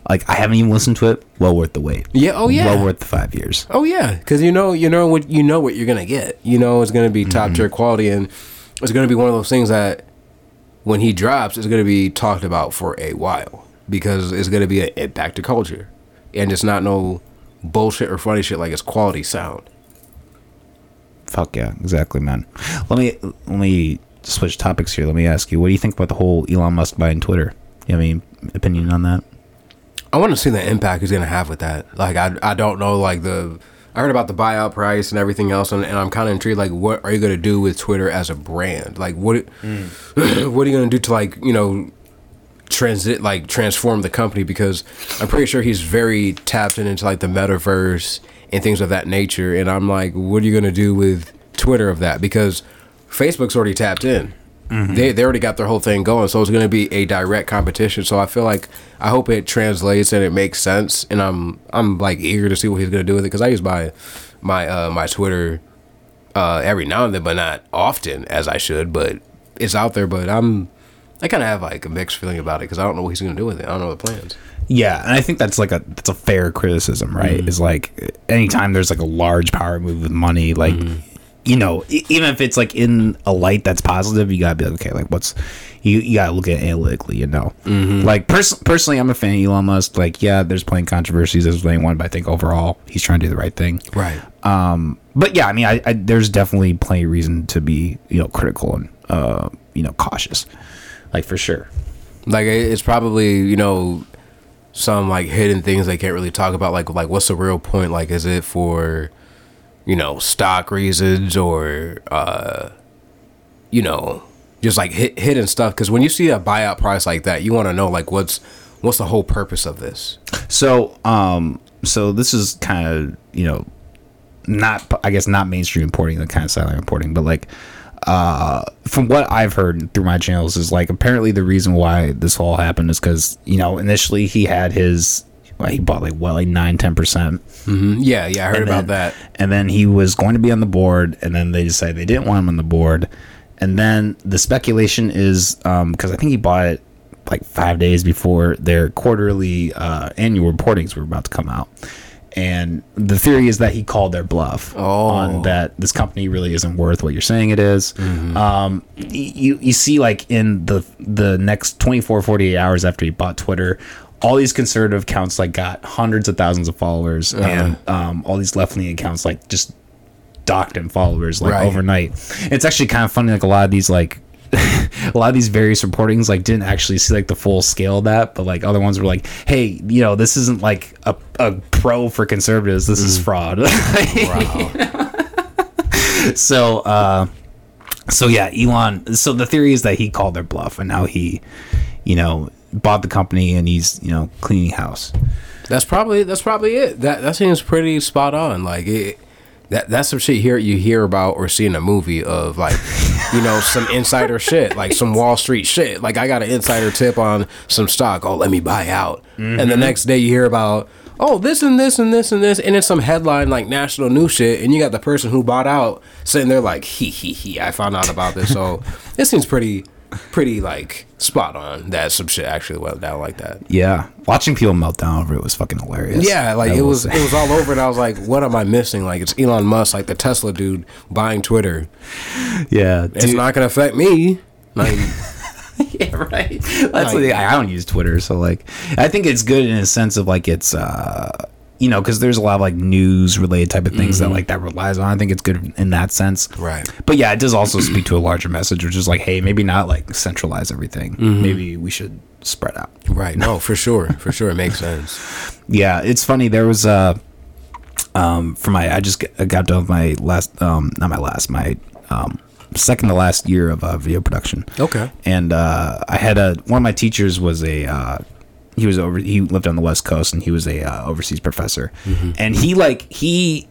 like I haven't even listened to it. Well worth the wait. Yeah. Oh yeah. Well worth the five years. Oh yeah, because you know you know what you know what you're gonna get. You know it's gonna be top tier quality, and it's gonna be one of those things that when he drops, it's gonna be talked about for a while because it's gonna be an impact to culture, and it's not no bullshit or funny shit like it's quality sound. Fuck yeah, exactly, man. Let me let me switch topics here. Let me ask you, what do you think about the whole Elon Musk buying Twitter? You have any opinion on that? I want to see the impact he's gonna have with that. Like I I don't know like the I heard about the buyout price and everything else, and, and I'm kind of intrigued. Like, what are you gonna do with Twitter as a brand? Like, what mm. what are you gonna do to like you know transit like transform the company? Because I'm pretty sure he's very tapped in into like the metaverse and things of that nature. And I'm like, what are you gonna do with Twitter of that? Because Facebook's already tapped in. They, they already got their whole thing going, so it's going to be a direct competition. So I feel like I hope it translates and it makes sense, and I'm I'm like eager to see what he's going to do with it because I use my my uh, my Twitter uh, every now and then, but not often as I should. But it's out there. But I'm I kind of have like a mixed feeling about it because I don't know what he's going to do with it. I don't know the plans. Yeah, and I think that's like a that's a fair criticism, right? Is like anytime there's like a large power move with money, like you know, even if it's like in a light that's positive, you gotta be like, okay, like what's you you gotta look at it analytically, you know. Like pers- personally, I'm a fan of Elon Musk. Like, yeah, there's plenty of controversies as anyone, but I think overall he's trying to do the right thing. Right. Um, but yeah, I mean, I, I there's definitely plenty of reason to be you know critical and uh you know cautious, like for sure. like it's probably you know some like hidden things they can't really talk about. Like like what's the real point? Like is it for you know stock reasons or uh you know just like hit, hidden stuff? Because when you see a buyout price like that you want to know like what's what's the whole purpose of this? So, um, so this is kind of you know, not I guess not mainstream reporting, the kind of silent reporting, but like, uh, from what I've heard through my channels is like apparently the reason why this all happened is because you know initially he had his well, he bought like well like nine ten percent? Yeah yeah i heard about that. and then he was going to be on the board and then they decided they didn't want him on the board. And then the speculation is um because i think he bought it like five days before their quarterly uh, annual reportings were about to come out and the theory is that he called their bluff on that this company really isn't worth what you're saying it is. Um, you you see like in the the next 24 48 hours after he bought Twitter all these conservative accounts like got hundreds of thousands of followers and um, all these left leaning accounts like just docked him followers like Right. overnight. It's actually kind of funny like a lot of these like a lot of these various reportings like didn't actually see like the full scale of that, but like other ones were like, hey, you know, this isn't like a, a pro for conservatives. This is fraud. wow so uh so yeah, Elon so the theory is that he called their bluff and now he, you know, bought the company and he's, you know, cleaning house. That's probably that's probably it. That that seems pretty spot on. Like it, that that's some shit here you hear about or see in a movie of like, you know, some insider shit, like some Wall Street shit. Like I got an insider tip on some stock. Oh, let me buy out. And the mm-hmm. next day you hear about oh this and this and this and this, and it's some headline like national news shit, and you got the person who bought out sitting there like he he he. I found out about this, so it seems pretty pretty like spot on that some shit actually went down like that. Yeah. Watching people melt down over it was fucking hilarious. Yeah, like I it was say. it was all over, and I was like, "What am I missing?" Like it's Elon Musk, like the Tesla dude buying Twitter. yeah. It's not gonna affect me. Like, yeah, right. That's the thing. I don't use Twitter, so like, I think it's good in a sense of like it's, uh, you know, because there's a lot of like news related type of things that like that relies on. I think it's good in that sense. Right. But yeah, it does also speak to a larger message, which is like, hey, maybe not like centralize everything. Maybe we should spread out. right? No, for sure, for sure, it makes sense. Yeah, it's funny. There was uh um for my I just got, got done with my last um not my last my um second to last year of uh, video production. Okay. And uh I had a one of my teachers was a uh he was over he lived on the west coast and he was a uh, overseas professor. And he like he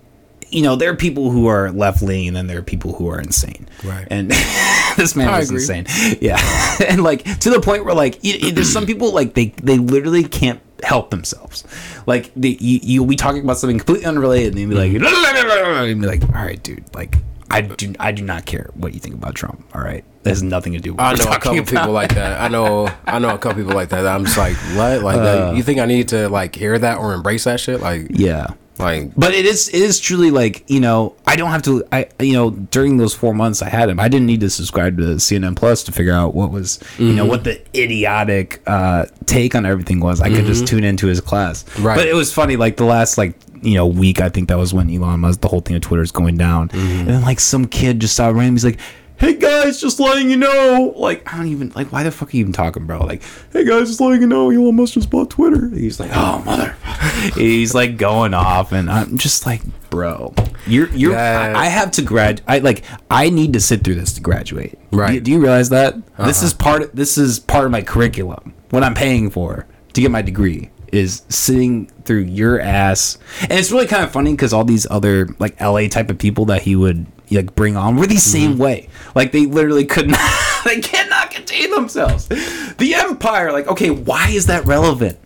you know, there are people who are left leaning, and then there are people who are insane. Right. And this man I is agree. insane. Yeah. and like to the point where like y- y- there's some people like they they literally can't help themselves. Like they, you you'll be talking about something completely unrelated, and they'll be like, Mm-hmm. and be like, all right, dude, like. I do. I do not care what you think about Trump. All right, that has nothing to do. with I know a couple about. people like that. I know I know a couple people like that. I'm just like, what? Like, that- uh. you think I need to like hear that or embrace that shit? Like, Yeah, like but it is it is truly like you know I don't have to I you know during those four months I had him I didn't need to subscribe to CNN Plus to figure out what was you know mm-hmm. what the idiotic uh, take on everything was I could just mm-hmm. tune into his class Right. but it was funny like the last like you know week I think that was when Elon Musk the whole thing of Twitter is going down mm-hmm. and then like some kid just saw random he's like. Hey guys, just letting you know. Like, I don't even like. Why the fuck are you even talking, bro? Like, hey guys, just letting you know, Elon Musk just bought Twitter. He's like, oh mother. He's like going off, and I'm just like, bro, you're you're. Yeah. I, I have to grad. I like. I need to sit through this to graduate. Right. Do, do you realize that this uh-huh. is part? Of, This is part of my curriculum. What I'm paying for to get my degree is sitting through your ass, and it's really kind of funny because all these other like LA type of people that he would like bring on were the same way. Like they literally could not. they cannot contain themselves. The Empire. Like, okay, why is that relevant?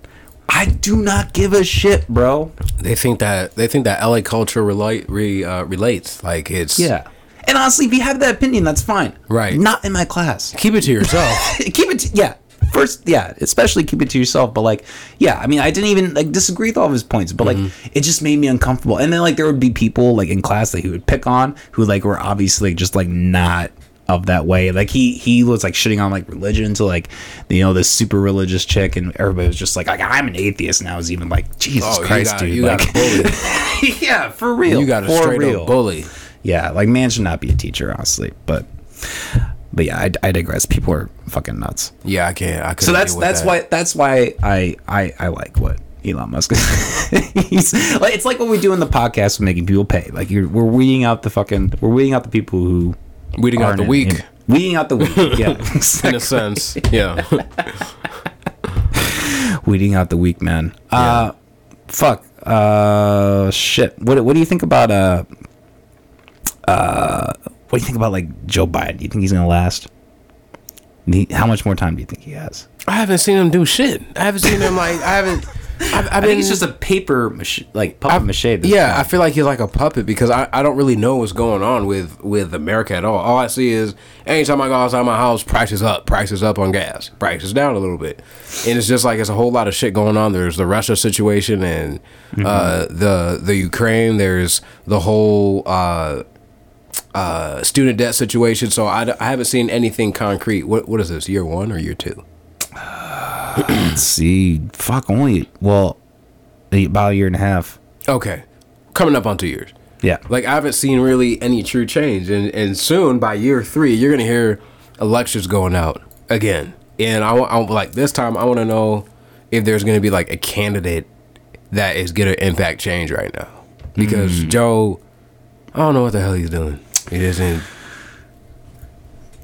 I do not give a shit, bro. they think that they think that LA culture relate re, uh, relates. Like it's Yeah. And honestly, if you have that opinion, that's fine. Right. Not in my class. Keep it to yourself. keep it. To, yeah. First, yeah, especially keep it to yourself. But like, yeah, I mean, I didn't even like disagree with all of his points, but like, mm-hmm. it just made me uncomfortable. And then like, there would be people like in class that he would pick on who like were obviously just like not of that way. Like he he was like shitting on like religion to like you know this super religious chick, and everybody was just like, like I'm an atheist now. Is even like Jesus Oh, you Christ, got, dude. you like, got a bully. yeah, for real. You got a for straight real. up bully. Yeah, like man should not be a teacher, honestly. But but yeah, I, I digress. People are fucking nuts. Yeah, I can't. I So that's that's why that's why I I I like what Elon Musk. He's like it's like what we do in the podcast with making people pay. Like you're we're weeding out the fucking we're weeding out the people who weeding out the weak. in- weeding out the weak. Yeah, in a sense. Yeah. weeding out the weak man. Uh, fuck. Uh, shit. What what do you think about uh uh what do you think about like Joe Biden? Do you think he's gonna last? He- How much more time do you think he has? I haven't seen him do shit. I haven't seen him like I haven't. I've, I've I been, think he's just a paper mach- like puppet mache. at this Yeah, I feel like he's like a puppet because I, I don't really know what's going on with with America at all. All I see is anytime I go outside my house, prices up, prices up on gas, prices down a little bit, and it's just like it's a whole lot of shit going on. There's the Russia situation and uh, the the Ukraine. There's the whole uh, uh, student debt situation. So I haven't seen anything concrete. What what is this? Year one or year two? See, fuck, only well, about a year and a half. Okay, coming up on two years. Yeah, Like I haven't seen really any true change, and and soon by year three, you're gonna hear elections going out again. And I, want like this time, I want to know if there's gonna be like a candidate that is gonna impact change right now, because Joe, I don't know what the hell he's doing. He doesn't.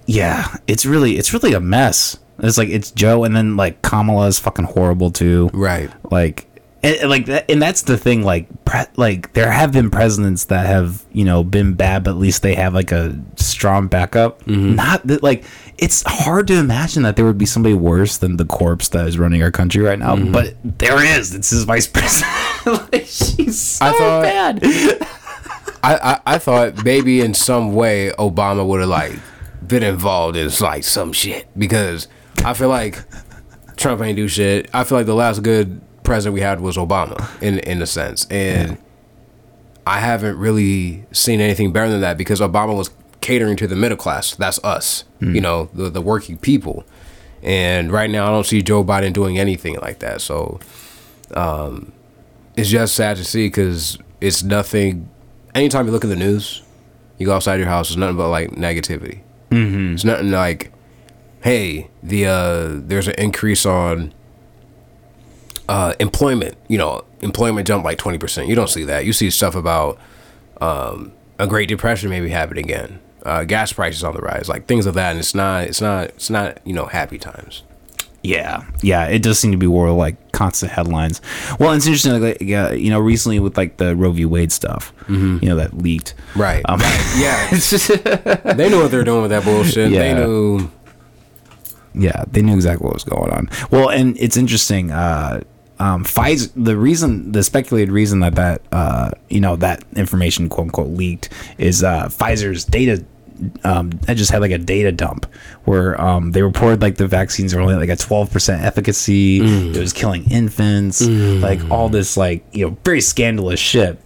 yeah, it's really it's really a mess. It's like it's Joe, and then like Kamala is fucking horrible too. Right. Like, and, like that, and that's the thing. Like, pre- like there have been presidents that have you know been bad, but at least they have like a strong backup. Mm-hmm. Not that like it's hard to imagine that there would be somebody worse than the corpse that is running our country right now. Mm-hmm. But there is. It's his vice president. like, she's so I thought- bad. I, I I thought maybe in some way Obama would have like been involved in like some shit because I feel like Trump ain't do shit. I feel like the last good president we had was Obama in in a sense, and I haven't really seen anything better than that because Obama was catering to the middle class. That's us, you know, the the working people. And right now, I don't see Joe Biden doing anything like that. So, um, it's just sad to see because it's nothing. Anytime you look at the news, you go outside your house, it's nothing but like negativity. Mm-hmm. It's nothing like, hey, the uh, there's an increase on uh, employment. You know, employment jumped like twenty percent. You don't see that. You see stuff about um, a Great Depression maybe happening again. Uh, gas prices on the rise, like things of that, and it's not, it's not, it's not, you know, happy times. Yeah, yeah, it does seem to be more like constant headlines. Well, it's interesting, like, uh, you know, recently with like the Roe v. Wade stuff, you know, that leaked. Right. Um, yeah. they knew what they're doing with that bullshit. They Yeah. knew. Yeah, they knew exactly what was going on. Well, and it's interesting. Uh, um, Pfizer, the reason, the speculated reason that that uh, you know that information quote unquote leaked is uh, Pfizer's data. Um, I just had like a data dump where um, they reported like the vaccines are only like a twelve percent efficacy. It was killing infants, like all this like you know very scandalous shit.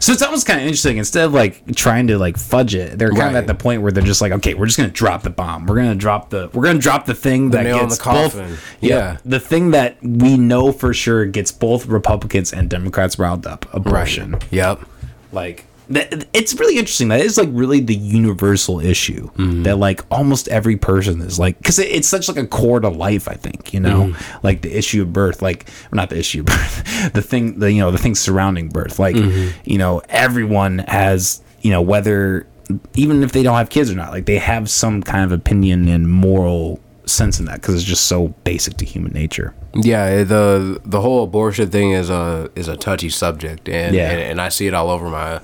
So it's almost kind of interesting. Instead of like trying to like fudge it, they're kind of at the point where they're just like, okay, we're just gonna drop the bomb. We're gonna drop the we're gonna drop the thing that gets the coffin. both. Yeah. the thing that we know for sure gets both Republicans and Democrats riled up. Abortion. Yep. Like that, it's really interesting. That is like really the universal issue mm-hmm. that like almost every person is like because it, it's such like a core to life. I think you know, mm-hmm. like the issue of birth, like well, not the issue of birth, the thing, the you know, the things surrounding birth. Like mm-hmm. you know, everyone has you know whether even if they don't have kids or not, like they have some kind of opinion and moral sense in that because it's just so basic to human nature. Yeah, eh, the the whole abortion thing is a is a touchy subject, and Yeah. and, and I see it all over my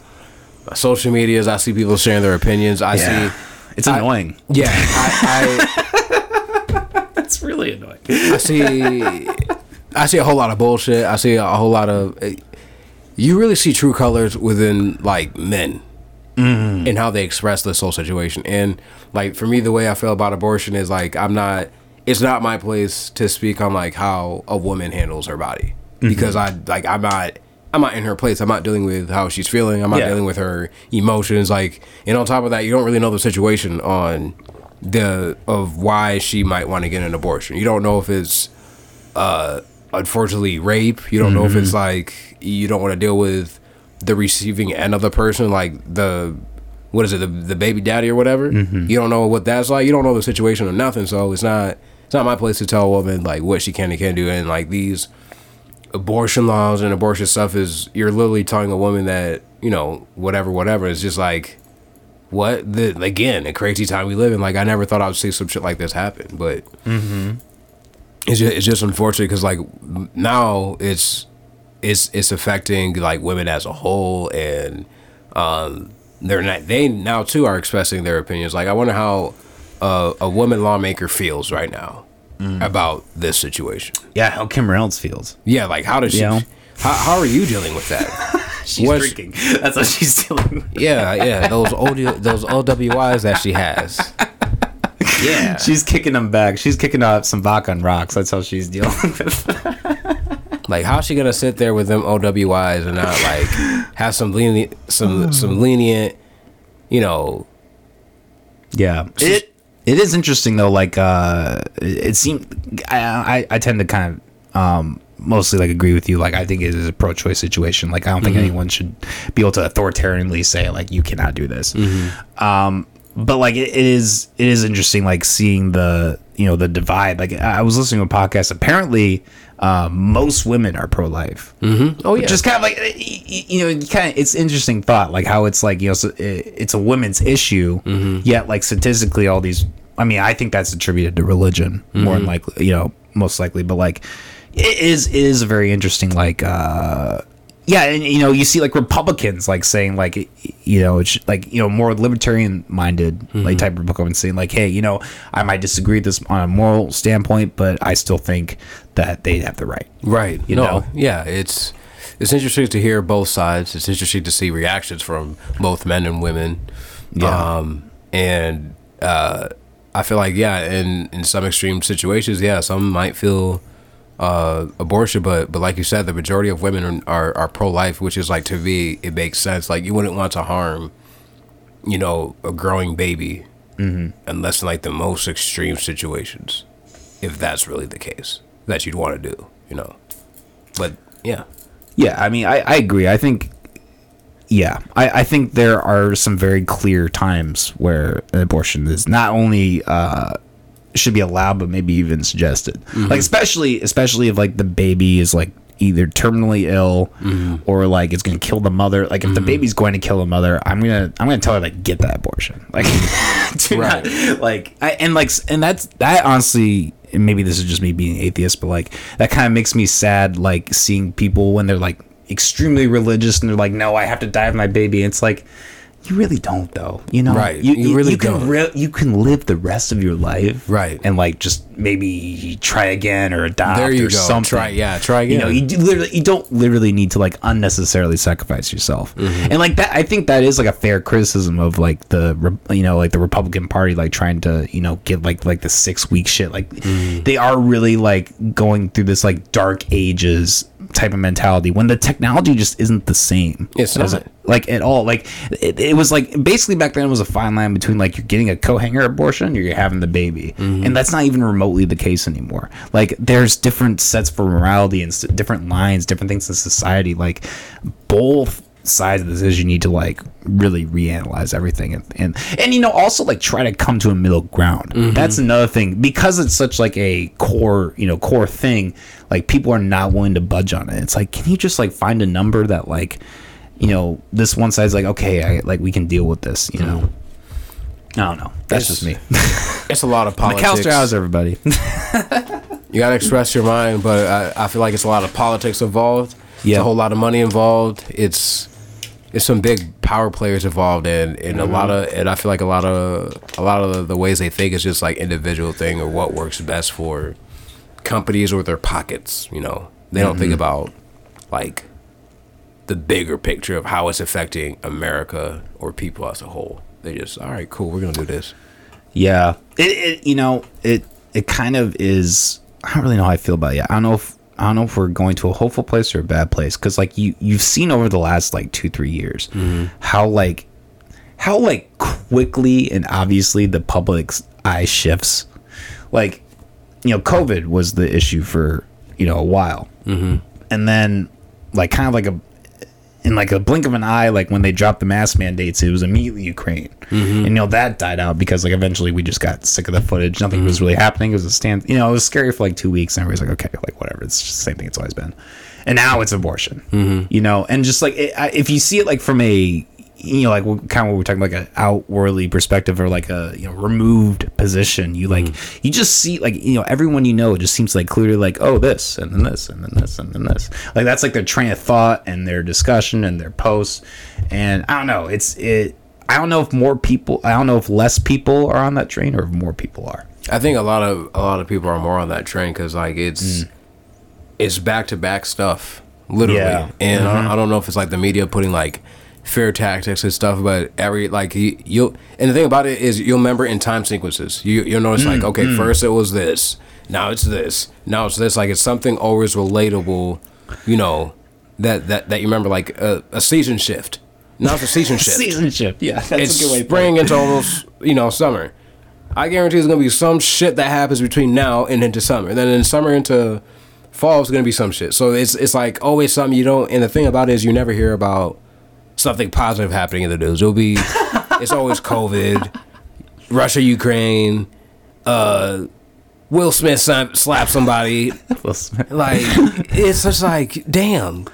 social medias. I see people sharing their opinions. I see, it's annoying. yeah, I, It's really annoying. I I see, I see a whole lot of bullshit. I see a whole lot of. Eh, you really see true colors within like men. Mm-hmm. And how they express this whole situation, and like for me, the way I feel about abortion is like I'm not. It's not my place to speak on like how a woman handles her body mm-hmm. because I like I'm not I'm not in her place. I'm not dealing with how she's feeling. I'm not Yeah. dealing with her emotions. Like, and on top of that, you don't really know the situation on the of why she might want to get an abortion. You don't know if it's uh unfortunately rape. You don't know if it's like you don't want to deal with the receiving end of the person, like the what is it, the, the baby daddy or whatever. You don't know what that's like. You don't know the situation or nothing. So it's not it's not my place to tell a woman like what she can and can't do. And like these abortion laws and abortion stuff is you're literally telling a woman that you know whatever whatever. It's just like what the again a crazy time we live in. Like I never thought I would see some shit like this happen, but it's just, it's just unfortunate because like now it's it's it's affecting like women as a whole and um they're not they now too are expressing their opinions like i wonder how uh, a woman lawmaker feels right now Mm. about this situation Yeah, how Kim Reynolds feels. yeah like how does she Yeah. how, how are you dealing with that She's What's- drinking. That's what she's doing. yeah yeah those old those OWIs that she has yeah She's kicking them back. She's kicking up some vodka on rocks. That's how she's dealing with. It. Like, how's she gonna sit there with them OWIs and not like have some lenient, some some lenient, you know? Yeah, it it is interesting though. Like, uh, it, seemed I, I I tend to kind of um mostly like agree with you. Like, I think it is a pro-choice situation. Like, I don't think anyone should be able to authoritarianly say like you cannot do this. Um, but like it, it is it is interesting like seeing the you know the divide. Like, I was listening to a podcast. Apparently, uh, most women are pro-life. Oh yeah, just kind of like you know kind of it's interesting thought like how it's like you know so it's a women's issue yet like statistically all these i mean i think that's attributed to religion more than likely you know most likely but like it is it is a very interesting like uh yeah and you know you see like republicans like saying like you know it's like you know more libertarian minded like type of republicans saying like hey you know i might disagree with this on a moral standpoint but i still think that they have the right right. you no, know? yeah, it's it's interesting to hear both sides. It's interesting to see reactions from both men and women. Yeah. Um, and uh, I feel like yeah, in in some extreme situations, yeah, some might feel uh, abortion, but but like you said, the majority of women are are, are pro life, which is like to me it makes sense. Like you wouldn't want to harm, you know, a growing baby, unless in like the most extreme situations, if that's really the case that you'd want to do, you know. But yeah, Yeah, I mean, I, I agree. I think, yeah, I, I think there are some very clear times where an abortion is not only uh, should be allowed, but maybe even suggested. Mm-hmm. Like especially, especially if like the baby is like either terminally ill mm-hmm. or like it's gonna kill the mother. Like if the mm-hmm. baby's going to kill the mother, I'm gonna I'm gonna tell her like get that abortion. Like, do Right. not like I and like and that's that honestly and maybe this is just me being atheist, but like that kind of makes me sad. Like seeing people when they're like extremely religious and they're like, no, I have to die with my baby. It's like you really don't though you know Right. you, You really can don't. re- you can live the rest of your life Right. and like just maybe try again or adopt There you or go. something Try- yeah, try again you know you literally you don't literally need to like unnecessarily sacrifice yourself Mm-hmm. and like that i think that is like a fair criticism of like the you know like the republican party like trying to you know get like like the six week shit like Mm-hmm. they are really like going through this like dark ages type of mentality when the technology just isn't the same. It's not. it- like at all. Like it, it was like basically back then it was a fine line between like you're getting a co-hanger abortion or you're having the baby. Mm-hmm. and that's not even remotely the case anymore. Like there's different sets for morality and different lines different things in society. Like both sides of this is you need to like really reanalyze everything and and, and you know also like try to come to a middle ground mm-hmm. that's another thing because it's such like a core you know core thing like people are not willing to budge on it it's like can you just like find a number that like you know this one side's like okay I, like we can deal with this you know i don't know that's just me It's a lot of politics. McAllister Hours everybody You gotta express your mind, but I, I feel like it's a lot of politics involved. It's Yeah. a whole lot of money involved. It's it's some big power players involved, and and a lot mm-hmm. of and I feel like a lot of a lot of the, ways they think is just like individual thing or what works best for companies or their pockets. You know, they don't think mm-hmm. about like the bigger picture of how it's affecting America or people as a whole. They just all right, cool, we're gonna do this. Yeah, it, it you know it it kind of is. I don't really know how I feel about it. Yet. I don't know if I don't know if we're going to a hopeful place or a bad place because like you you've seen over the last like two three years how like how like quickly and obviously the public's eye shifts. Like you know, COVID was the issue for you know a while, mm-hmm. and then like kind of like a in like a blink of an eye, like when they dropped the mask mandates, it was immediately Ukraine, mm-hmm. and you know that died out because like eventually we just got sick of the footage. Nothing was mm-hmm. really happening. It was a stand, you know, it was scary for like two weeks, and everybody's like, okay, like whatever, it's just the same thing it's always been. And now it's abortion, mm-hmm. you know, and just like it, I, if you see it like from a you know, like kind of what we're talking like an outwardly perspective or like a you know removed position. You like mm. you just see like you know everyone you know it just seems like clearly like oh this and then this and then this and then this. Like that's like their train of thought and their discussion and their posts. And I don't know. It's it. I don't know if more people. I don't know if less people are on that train or if more people are. I think a lot of a lot of people are more on that train because like it's mm. it's back to back stuff, literally. Yeah. And I, don't, mm-hmm. I don't know if it's like the media putting like fear tactics and stuff, but every like you, you'll and the thing about it is you'll remember in time sequences. You you'll notice like mm, okay, mm. first it was this, now it's this, now it's this. Like it's something always relatable, you know, that that that you remember like a, a season shift. Now it's a season shift Season shift. Yeah, that's it's a good way. spring into almost you know summer. I guarantee there's gonna be some shit that happens between now and into summer. Then in summer into fall is gonna be some shit. So it's it's like always something you don't. And the thing about it is you never hear about something positive happening in the news. It'll be it's always COVID, Russia, Ukraine, uh, Will Smith slap, somebody. Will Smith. Like it's just like damn.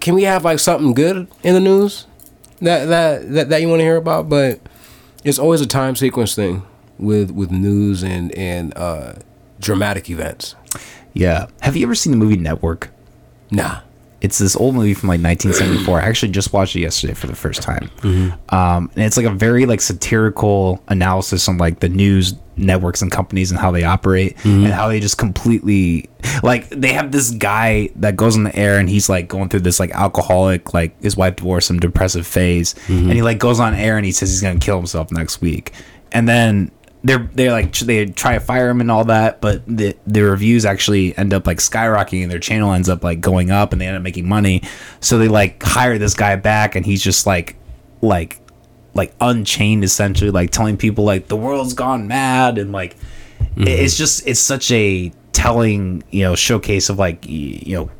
Can we have like something good in the news that that that, that you want to hear about? But it's always a time sequence thing with with news and and uh, dramatic events. Yeah. Have you ever seen the movie Network? Nah. It's this old movie from like 1974. I actually just watched it yesterday for the first time. Mm-hmm. Um, and it's like a very like satirical analysis on like the news networks and companies and how they operate mm-hmm. and how they just completely like they have this guy that goes on the air and he's like going through this like alcoholic like his wife divorced some depressive phase. Mm-hmm. And he like goes on air and he says he's gonna kill himself next week. And then they're they're like they try to fire him and all that, but the the reviews actually end up like skyrocketing and their channel ends up like going up and they end up making money. So they like hire this guy back and he's just like like like unchained essentially, like telling people like the world's gone mad and like it- mm-hmm. it's just it's such a telling you know showcase of like you know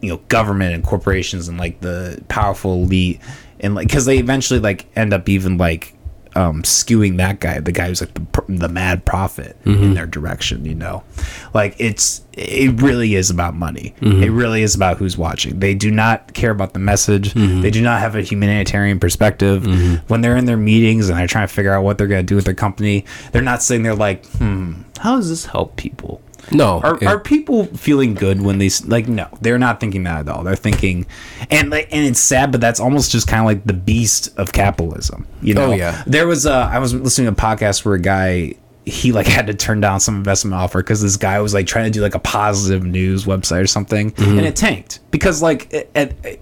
you know government and corporations and like the powerful elite and like because they eventually like end up even like um, skewing that guy, the guy who's like the, the mad prophet in their direction. You know, like it's it really is about money. It really is about who's watching. They do not care about the message. They do not have a humanitarian perspective. When they're in their meetings and they're trying to figure out what they're going to do with their company, they're not sitting there like, hmm, how does this help people? No, Are, it- are people feeling good when they like? No, they're not thinking that at all. They're thinking, and like, and it's sad, but that's almost just kind of like the beast of capitalism. You know? Oh, yeah. There was uh, I was listening to a podcast where a guy he like had to turn down some investment offer because this guy was like trying to do like a positive news website or something, Mm-hmm. and it tanked because like it, it,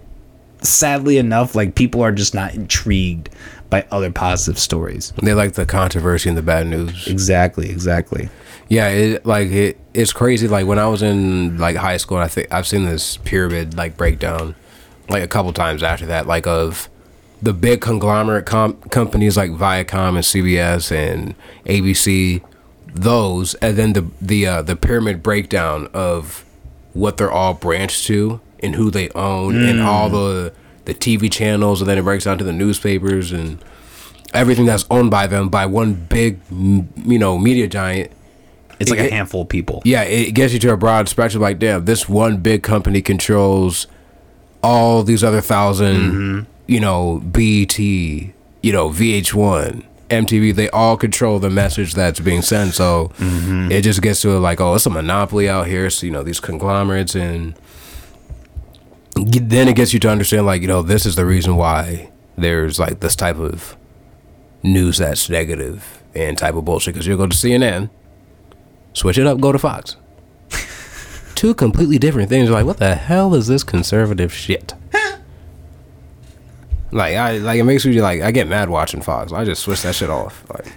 sadly enough, like people are just not intrigued by other positive stories. they like the controversy and the bad news. Exactly, exactly. Yeah, it like it, it's crazy. Like when I was in like high school, I think I've seen this pyramid like breakdown like a couple times after that, like of the big conglomerate com- companies like Viacom and CBS and ABC, those, and then the the uh, the pyramid breakdown of what they're all branched to and who they own and all the the TV channels, and then it breaks down to the newspapers and everything that's owned by them by one big you know media giant It's like a handful of people. yeah, it gets you to a broad spectrum. Like, damn, this one big company controls all these other 1000 mm-hmm. you know, BET, you know, VH1, MTV. They all control the message that's being sent. So mm-hmm. it just gets to like, oh, it's a monopoly out here. So you know, these conglomerates, and then it gets you to understand, like, you know, this is the reason why there's like this type of news that's negative and type of bullshit. Because you'll go to CNN switch it up, go to Fox. Two completely different things. You're like, what the hell is this conservative shit? like, I like it makes me like I get mad watching Fox. I just switch that shit off. Like,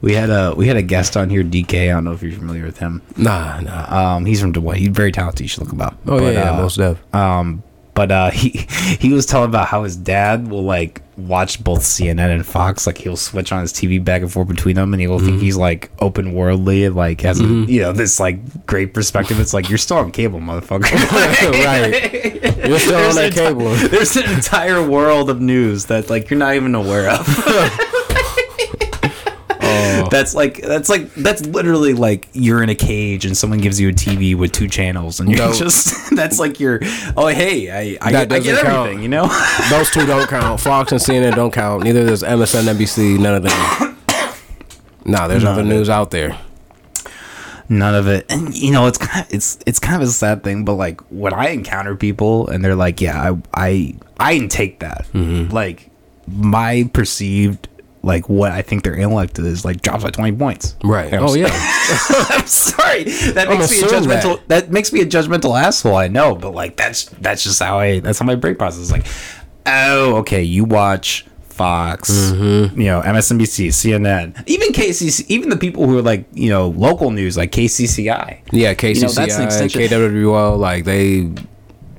We had a we had a guest on here, DK. I don't know if you're familiar with him. nah, nah. Um, he's from Dubai. He's very talented. You should look him up. Oh yeah, yeah, uh, most def. Um, but uh, he he was telling about how his dad will like watch both CNN and Fox. Like he'll switch on his TV back and forth between them, and he'll think he's like open worldly and like has a, you know this like great perspective. It's like you're still on cable, motherfucker. right. You're still on that enti- cable. There's an entire world of news that like you're not even aware of. That's like that's like that's literally like you're in a cage and someone gives you a TV with two channels and you're No. just that's like your oh hey I I, That get, I get count. everything you know Those two don't count. Fox and CNN don't count. Neither does MSNBC. None of them. Nah, there's other news out there. none of it and you know it's kind of, it's it's kind of a sad thing but like when I encounter people and they're like yeah I I I didn't take that Mm-hmm. like my perceived like what I think their intellect is like drops by 20 points Right. I'm Oh sorry. yeah. I'm sorry. That I'm makes me a assuming that. judgmental. That. makes me a judgmental asshole. I know, but like that's that's just how I. That's how my brain processes. Like, oh, okay, you watch Fox, Mm-hmm. you know, MSNBC, CNN, even KCC, even the people who are like you know local news like KCCI. Yeah, You know, that's an KCCI, extension. KWWL, like they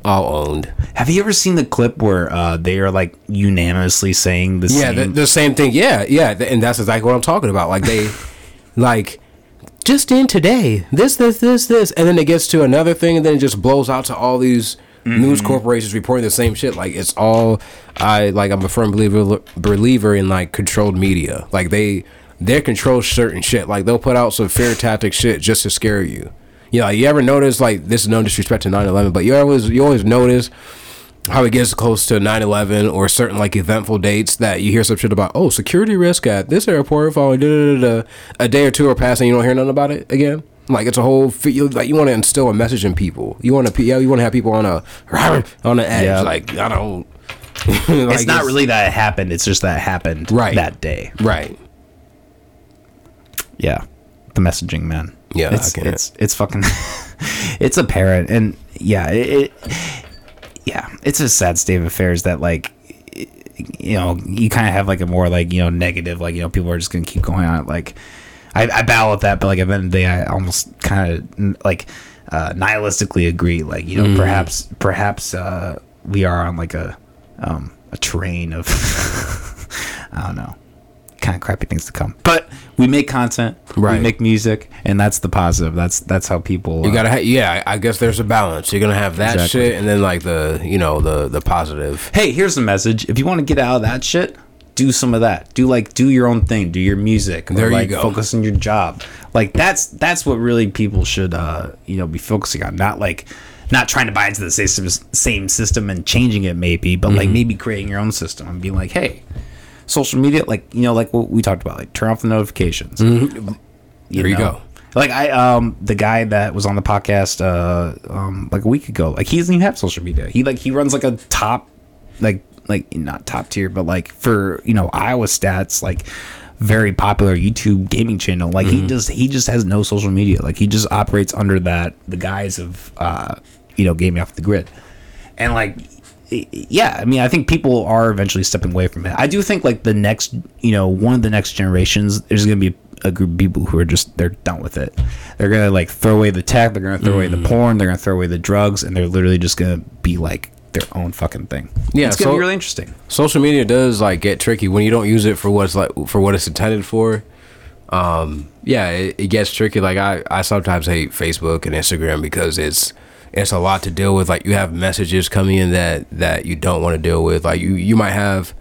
all owned. Have you ever seen the clip where uh, they are like unanimously saying the Yeah, same? the, the same thing. Yeah, yeah, and that's exactly what I'm talking about. Like they, like, just in today, this, this, this, this, and then it gets to another thing, and then it just blows out to all these news corporations reporting the same shit. Like it's all, I like. I'm a firm believer believer in like controlled media. Like they they control certain shit. Like they'll put out some fear tactic shit just to scare you. You know, you ever notice like this is no disrespect to 9/11, but you always you always notice how it gets close to 9-11 or certain like eventful dates that you hear some shit about oh security risk at this airport following da, da, da, a day or two are passing you don't hear nothing about it again like it's a whole like you want to instill a message in people you want to yeah, you want to have people on a on the edge Yeah. like i don't it's not really that it happened. It's just that it happened Right. that day. right Yeah, the messaging man. Yeah, it's it's it's fucking it's apparent, and yeah, it, it yeah, it's a sad state of affairs that like you know you kind of have like a more like you know negative like you know people are just gonna keep going on it like I, I battle with that, but like at the end of the day, I almost kind of like uh, nihilistically agree. Like you know, Mm-hmm. perhaps perhaps uh, we are on like a um, a train of I don't know kind of crappy things to come. But we make content, right. we make music, and that's the positive. That's that's how people. you uh, gotta ha- yeah i guess there's a balance you're gonna have that Exactly. shit and then like the you know the the positive hey, here's the message. If you want to get out of that shit, do some of that. Do like do your own thing. Do your music. Or There you like go. focus on your job. Like that's that's what really people should uh you know be focusing on. Not like not trying to buy into the same system and changing it maybe, but Mm-hmm. like maybe creating your own system and being like, hey, social media, like you know, like what we talked about, like turn off the notifications. Mm-hmm. There you go. Like I um the guy that was on the podcast uh um like a week ago, like he doesn't even have social media. He like he runs like a top like like not top tier, but like for you know Iowa stats like very popular YouTube gaming channel. Like Mm-hmm. he just he just has no social media. Like he just operates under that the guise of uh you know gaming off the grid. And like yeah, I mean I think people are eventually stepping away from it. I do think like the next you know one of the next generations there's going to be a group of people who are just they're done with it. They're gonna like throw away the tech. They're gonna throw away Mm. the porn. They're gonna throw away the drugs, and they're literally just gonna be like their own fucking thing. Yeah, it's gonna so- be really interesting. social media does like get tricky when you don't use it for what's like for what it's intended for um yeah it, it gets tricky like i i sometimes hate facebook and instagram because it's it's a lot to deal with. Like you have messages coming in that that you don't want to deal with. Like you you might have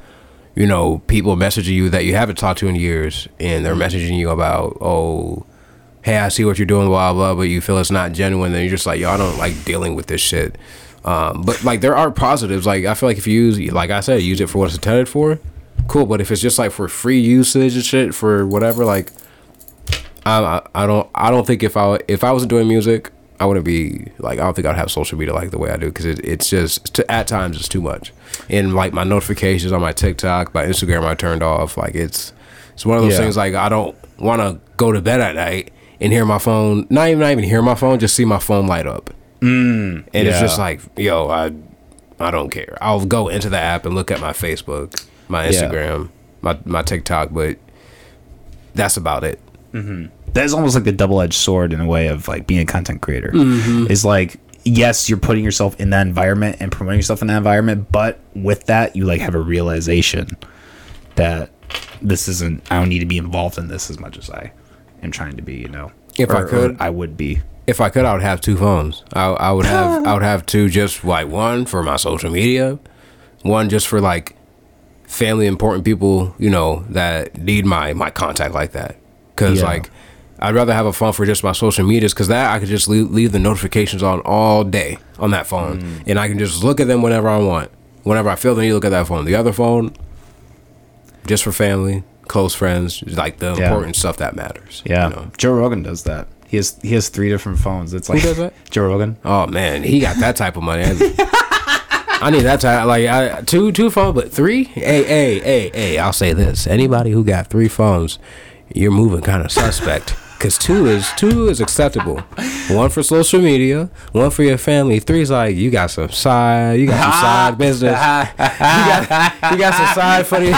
you know people messaging you that you haven't talked to in years and they're messaging you about oh hey i see what you're doing blah blah but you feel it's not genuine then you're just like yo i don't like dealing with this shit. Um, but like there are positives. Like i feel like if you use like i said use it for what it's intended for cool. But if it's just like for free usage and shit for whatever like I, I don't I don't think if I if I wasn't doing music I wouldn't be like I don't think I'd have social media like the way I do because it, it's just to, at times it's too much. And like my notifications on my TikTok my Instagram I turned off. Like it's it's one of those Yeah. things like I don't want to go to bed at night and hear my phone not even not even hear my phone just see my phone light up. Mm, and it's just like yo I I don't care. I'll go into the app and look at my Facebook my Yeah. Instagram my my TikTok but that's about it That's almost like the double edged sword in a way of like being a content creator. Mm-hmm. Is like yes, you're putting yourself in that environment and promoting yourself in that environment, but with that, you like have a realization that this isn't. I don't need to be involved in this as much as I am trying to be. You know, If I Or- or could. I would be. If I could, I would have two phones. I, I would have I would have two just like one for my social media, one just for like family important people, you know, that need my my contact like that. Cause Yeah. like I'd rather have a phone for just my social medias because that I could just leave, leave the notifications on all day on that phone, Mm. and I can just look at them whenever I want. Whenever I feel the need to look at that phone. The other phone, just for family, close friends, like the Yeah. important stuff that matters. Yeah, you know? Joe Rogan does that. He has he has three different phones. It's like does that? Joe Rogan. Oh man, he got that type of money. I need that type. Like I, two, two phones, but three. Hey, hey, hey, hey! I'll say this: anybody who got three phones, you're moving kind of suspect. Cause two is two is acceptable. One for social media, one for your family. Three's like you got some side, you got some side business. You got, you got some side funny.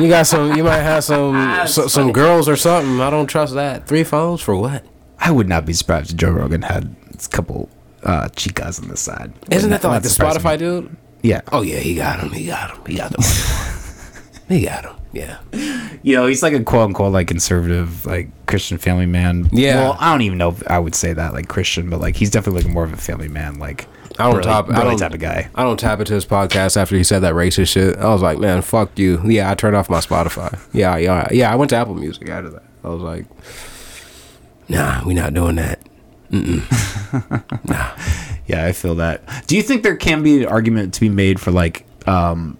You got some. You might have some so, some girls or something. I don't trust that. Three phones for what? I would not be surprised if Joe Rogan had a couple uh, chicas on the side. Isn't Would that the, like the surprise me. Spotify dude? Yeah. Oh yeah, he got him. He got him. He got the money. he got him. Yeah. You know, he's like a quote unquote like conservative, like Christian family man. Yeah. Well, I don't even know if I would say that like Christian, but like he's definitely like more of a family man, like I don't really, top. I don't type of guy. I don't tap into his podcast after he said that racist shit. I was like, man, fuck you. Yeah, I turned off my Spotify. Yeah, yeah, yeah. I went to Apple Music after that. I was like, nah, we not doing that. nah. Yeah, I feel that. Do you think there can be an argument to be made for like um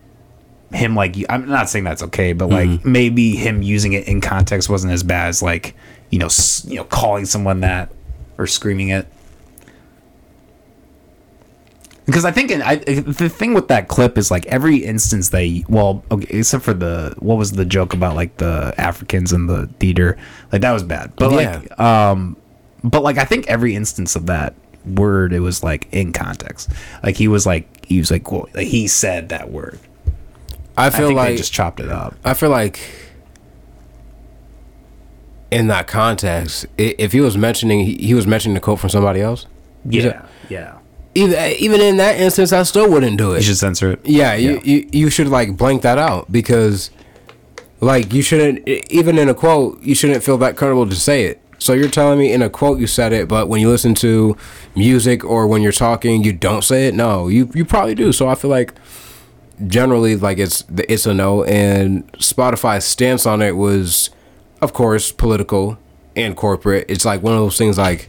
him like I'm not saying that's okay, but like Mm-hmm. maybe him using it in context wasn't as bad as like you know s- you know calling someone that or screaming it. Because I think in, I, the thing with that clip is like every instance they well okay except for the what was the joke about like the Africans in the theater like that was bad but Yeah. like um but like I think every instance of that word it was like in context like he was like he was like, well, like he said that word I I feel think like they just chopped it up I feel like in that context, if he was mentioning he, was mentioning the quote from somebody else, yeah yeah even even in that instance, I still wouldn't do it. you should censor it Yeah, you, you you should like blank that out because like you shouldn't even in a quote you shouldn't feel that comfortable to say it. So you're telling me in a quote you said it, but when you listen to music or when you're talking you don't say it. No, you you probably do. So I feel like generally like it's the it's a no. And spotify's stance on it was of course political and corporate. It's like one of those things like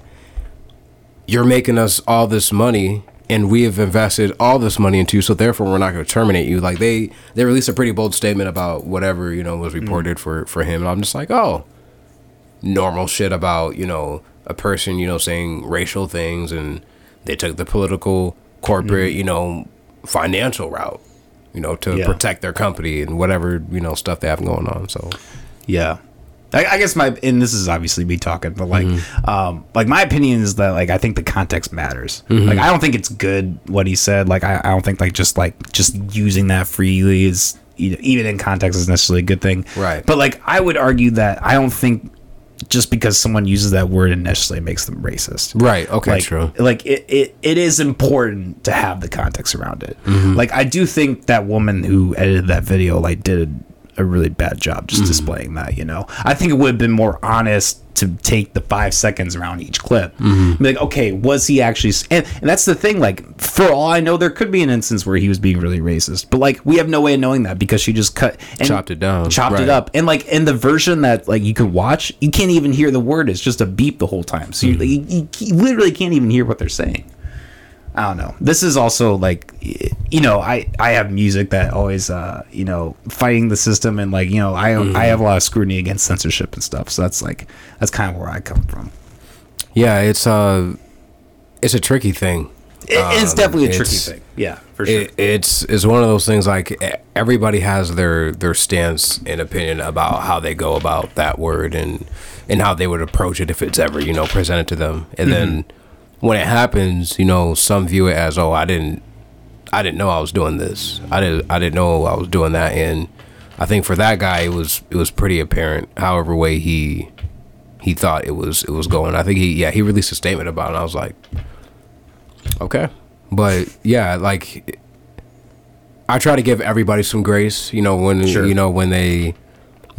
you're making us all this money and we have invested all this money into you so therefore we're not going to terminate you. Like they they released a pretty bold statement about whatever you know was mm. reported for for him. And i'm just like oh normal shit about you know a person you know saying racial things and they took the political corporate mm. you know financial route you know to Yeah. protect their company and whatever you know stuff they have going on so Yeah. I, I guess my and this is obviously me talking, but like, Mm-hmm. um, like my opinion is that like I think the context matters. Mm-hmm. Like I don't think it's good what he said. Like I, I don't think like just like just using that freely is even in context is necessarily a good thing. Right. But like I would argue that I don't think just because someone uses that word it necessarily makes them racist. right okay like, true Like it, it, it is important to have the context around it. Mm-hmm. Like I do think that woman who edited that video like did a really bad job just mm-hmm. displaying that. You know, I think it would have been more honest to take the five seconds around each clip. Mm-hmm. Be like, okay, was he actually? And, and that's the thing. Like, for all I know, there could be an instance where he was being really racist, but like we have no way of knowing that because she just cut and Chopped it down. chopped Right. it up, and like in the version that like you could watch, you can't even hear the word. It's just a beep the whole time. So you, mm-hmm. you, you, you literally can't even hear what they're saying. I don't know. This is also like, y- you know, I I have music that always, uh, you know, fighting the system and like, you know, I I have a lot of scrutiny against censorship and stuff. So that's like that's kind of where I come from. yeah it's uh it's a tricky thing It, it's Um, definitely a tricky thing. Yeah, for sure. it, it's it's one of those things like everybody has their their stance and opinion about how they go about that word and and how they would approach it if it's ever you know presented to them and then when it happens you know some view it as oh i didn't i didn't know i was doing this i didn't i didn't know i was doing that and i think for that guy it was it was pretty apparent however way he he thought it was it was going i think he yeah he released a statement about it and i was like Okay. But yeah, like I try to give everybody some grace, you know, when Sure. you know when they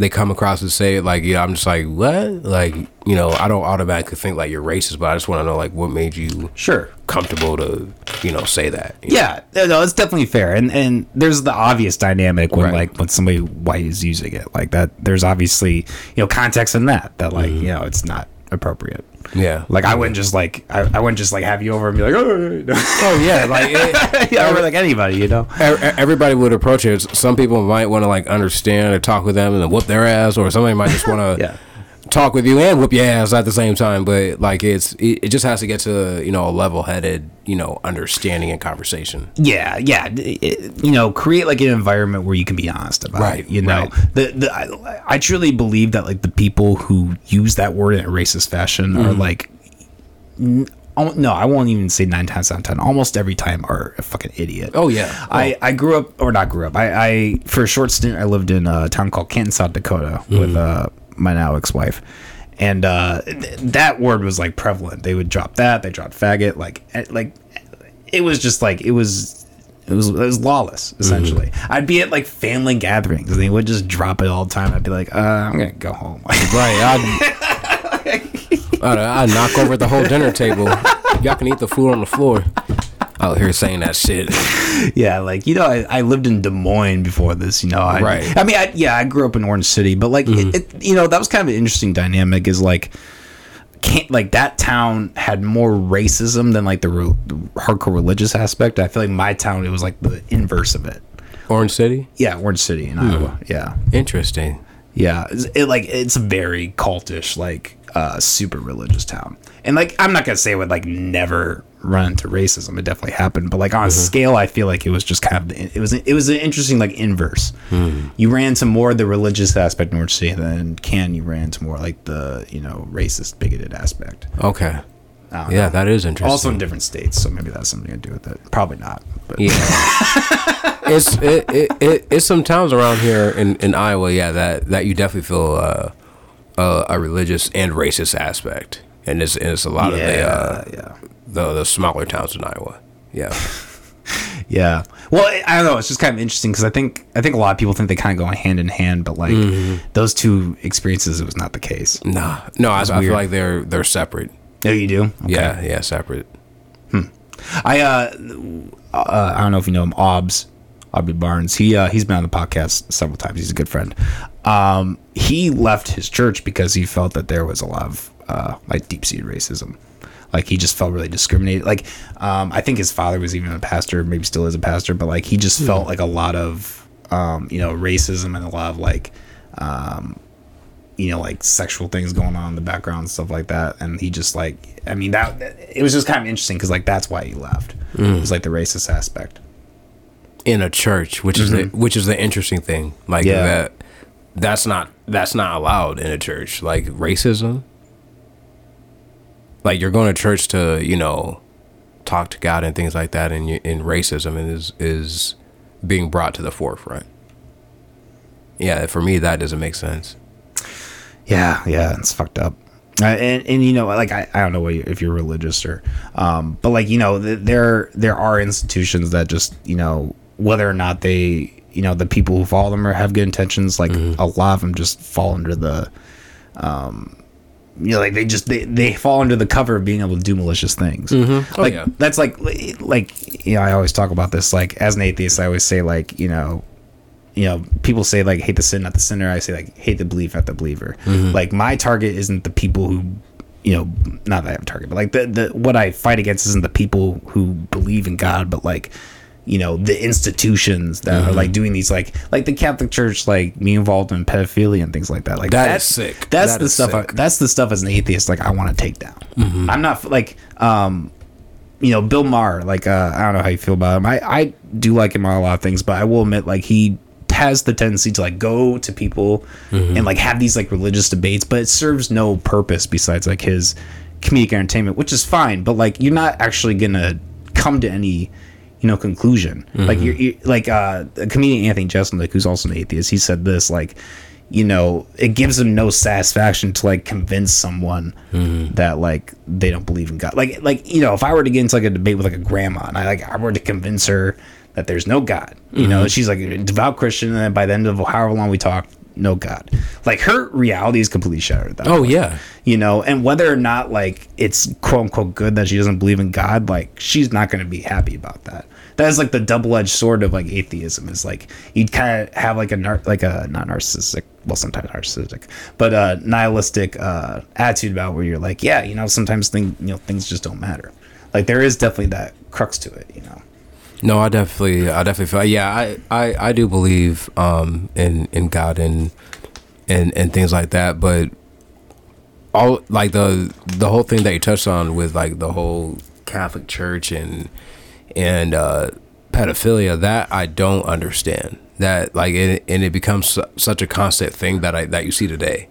they come across and say it like yeah, I'm just like, what? Like, you know, I don't automatically think like you're racist, but I just want to know like what made you sure. comfortable to, you know, say that. you know? Yeah, no, it's definitely fair, and and there's the obvious dynamic when Right. like when somebody white is using it like that. There's obviously you know context in that that like mm-hmm. you know it's not appropriate. Yeah. Like I wouldn't just like I, I wouldn't just like have you over and be like oh Oh yeah, like it, yeah or like anybody you know everybody would approach it. Some people might want to like understand or talk with them and then whoop their ass, or somebody might just want to Yeah. Talk with you and whoop your ass at the same time. But like it's it, it just has to get to you know a level headed you know understanding and conversation. yeah yeah it- you know create like an environment where you can be honest about Right, it you know right. the, the I, I truly believe that like the people who use that word in a racist fashion Mm-hmm. are like n- oh, no I won't even say nine times out of ten almost every time are a fucking idiot Oh yeah, I, I grew up or not grew up. I, I for a short stint I lived in a town called Canton, South Dakota with uh, my now ex wife. And uh, th- that word was like prevalent. They would drop that, they dropped faggot, like eh, like it was just like it was it was it was lawless essentially. I'd be at like family gatherings and they would just drop it all the time. I'd be like, uh, I'm gonna go home. right. I'd, I'd, I'd knock over the whole dinner table. Y'all can eat the food on the floor. Out here saying that shit. yeah, like you know, I, I lived in Des Moines before this. You know, I, Right. Mm-hmm. I mean, I, yeah, I grew up in Orange City, but like, it, it, you know, that was kind of an interesting dynamic. Is like, can't like that town had more racism than like the, re- the hardcore religious aspect. I feel like my town it was like the inverse of it. Orange City. Yeah, Orange City in Hmm. Iowa. Yeah, Interesting. yeah, it's- it like it's very cultish, like uh, super religious town. And like, I'm not gonna say it would like never run into racism. It definitely happened, but like on a scale, I feel like it was just kind of it was it was an interesting like inverse. You ran to more the religious aspect in Orange City than can you ran to more like the you know racist bigoted aspect. Okay. Yeah, know. that is interesting. Also in different states, so maybe that's something to do with it. Probably not. But Yeah. it's it, it, it it's some towns around here in, in Iowa, yeah, that, that you definitely feel uh, uh, a religious and racist aspect, and it's and it's a lot of the uh, yeah. The the smaller towns in Iowa. Yeah, Yeah. Well, I- don't know. It's just kind of interesting because I think I think a lot of people think they kind of go hand in hand, but like those two experiences, it was not the case. nah, no, I, I feel like they're they're separate. No, you do. Okay. Yeah, yeah, separate. I uh, uh, I don't know if you know him, Obs. Aubrey Barnes. He uh, he's been on the podcast several times. He's a good friend. Um, he left his church because he felt that there was a lot of uh, like deep seated racism. Like he just felt really discriminated. Like um, I think his father was even a pastor, maybe still is a pastor, but like he just Hmm. felt like a lot of um, you know racism and a lot of like um, you know like sexual things going on in the background and stuff like that. And he just like I mean that it was just kind of interesting because like that's why he left. Hmm. It was like the racist aspect. in a church, which is the which is the interesting thing. Like Mm-hmm. Yeah. that that's not that's not allowed in a church. Like racism. Like you're going to church to, you know, talk to God and things like that and you, and racism is is being brought to the forefront. Yeah, for me that doesn't make sense. Yeah, yeah, it's fucked up. Uh, and and you know, like I, I don't know if you're religious or, um, but like you know, th- there there are institutions that just you know whether or not they you know the people who follow them or have good intentions, like a lot of them just fall under the, um, you know, like they just they, they fall under the cover of being able to do malicious things. Mm-hmm. Oh, like yeah. that's like like you know I always talk about this. Like as an atheist, I always say like you know you know, people say like hate the sin, not the sinner. I say like hate the belief, not the believer. Mm-hmm. Like my target isn't the people who, you know, not that I have a target, but like the the what I fight against isn't the people who believe in God, but like, you know, the institutions that are like doing these like like the Catholic Church, like me involved in pedophilia and things like that. Like That that's sick. That's That the stuff. I, that's the stuff as an atheist, like I want to take down. I'm not like um you know, Bill Maher, like uh, I don't know how you feel about him. I, I do like him on a lot of things, but I will admit like he has the tendency to like go to people and like have these like religious debates, but it serves no purpose besides like his comedic entertainment, which is fine, but like you're not actually gonna come to any you know conclusion. Like mm-hmm. you're, you're like uh a comedian Anthony Jeselnik, who's also an atheist, he said this like you know, it gives them no satisfaction to like convince someone mm-hmm. that like they don't believe in God. Like like you know, if I were to get into like a debate with like a grandma and I like I were to convince her that there's no God, you mm-hmm. know, she's like a devout Christian, and then by the end of however long we talk, no God. Like her reality is completely shattered. That Oh point yeah. you know and whether or not like it's quote unquote good that she doesn't believe in god like she's not going to be happy about that that is like the double-edged sword of like atheism is like you kind of have like a nar- like a not narcissistic well sometimes narcissistic but uh nihilistic uh attitude about where you're like yeah you know sometimes thing you know things just don't matter like there is definitely that crux to it you know No, I definitely, I definitely feel. Yeah, I, I, I do believe um in in God and and and things like that. But all like the the whole thing that you touched on with like the whole Catholic Church and and uh, pedophilia, that I don't understand. That like it, and it becomes su- such a constant thing that I that you see today,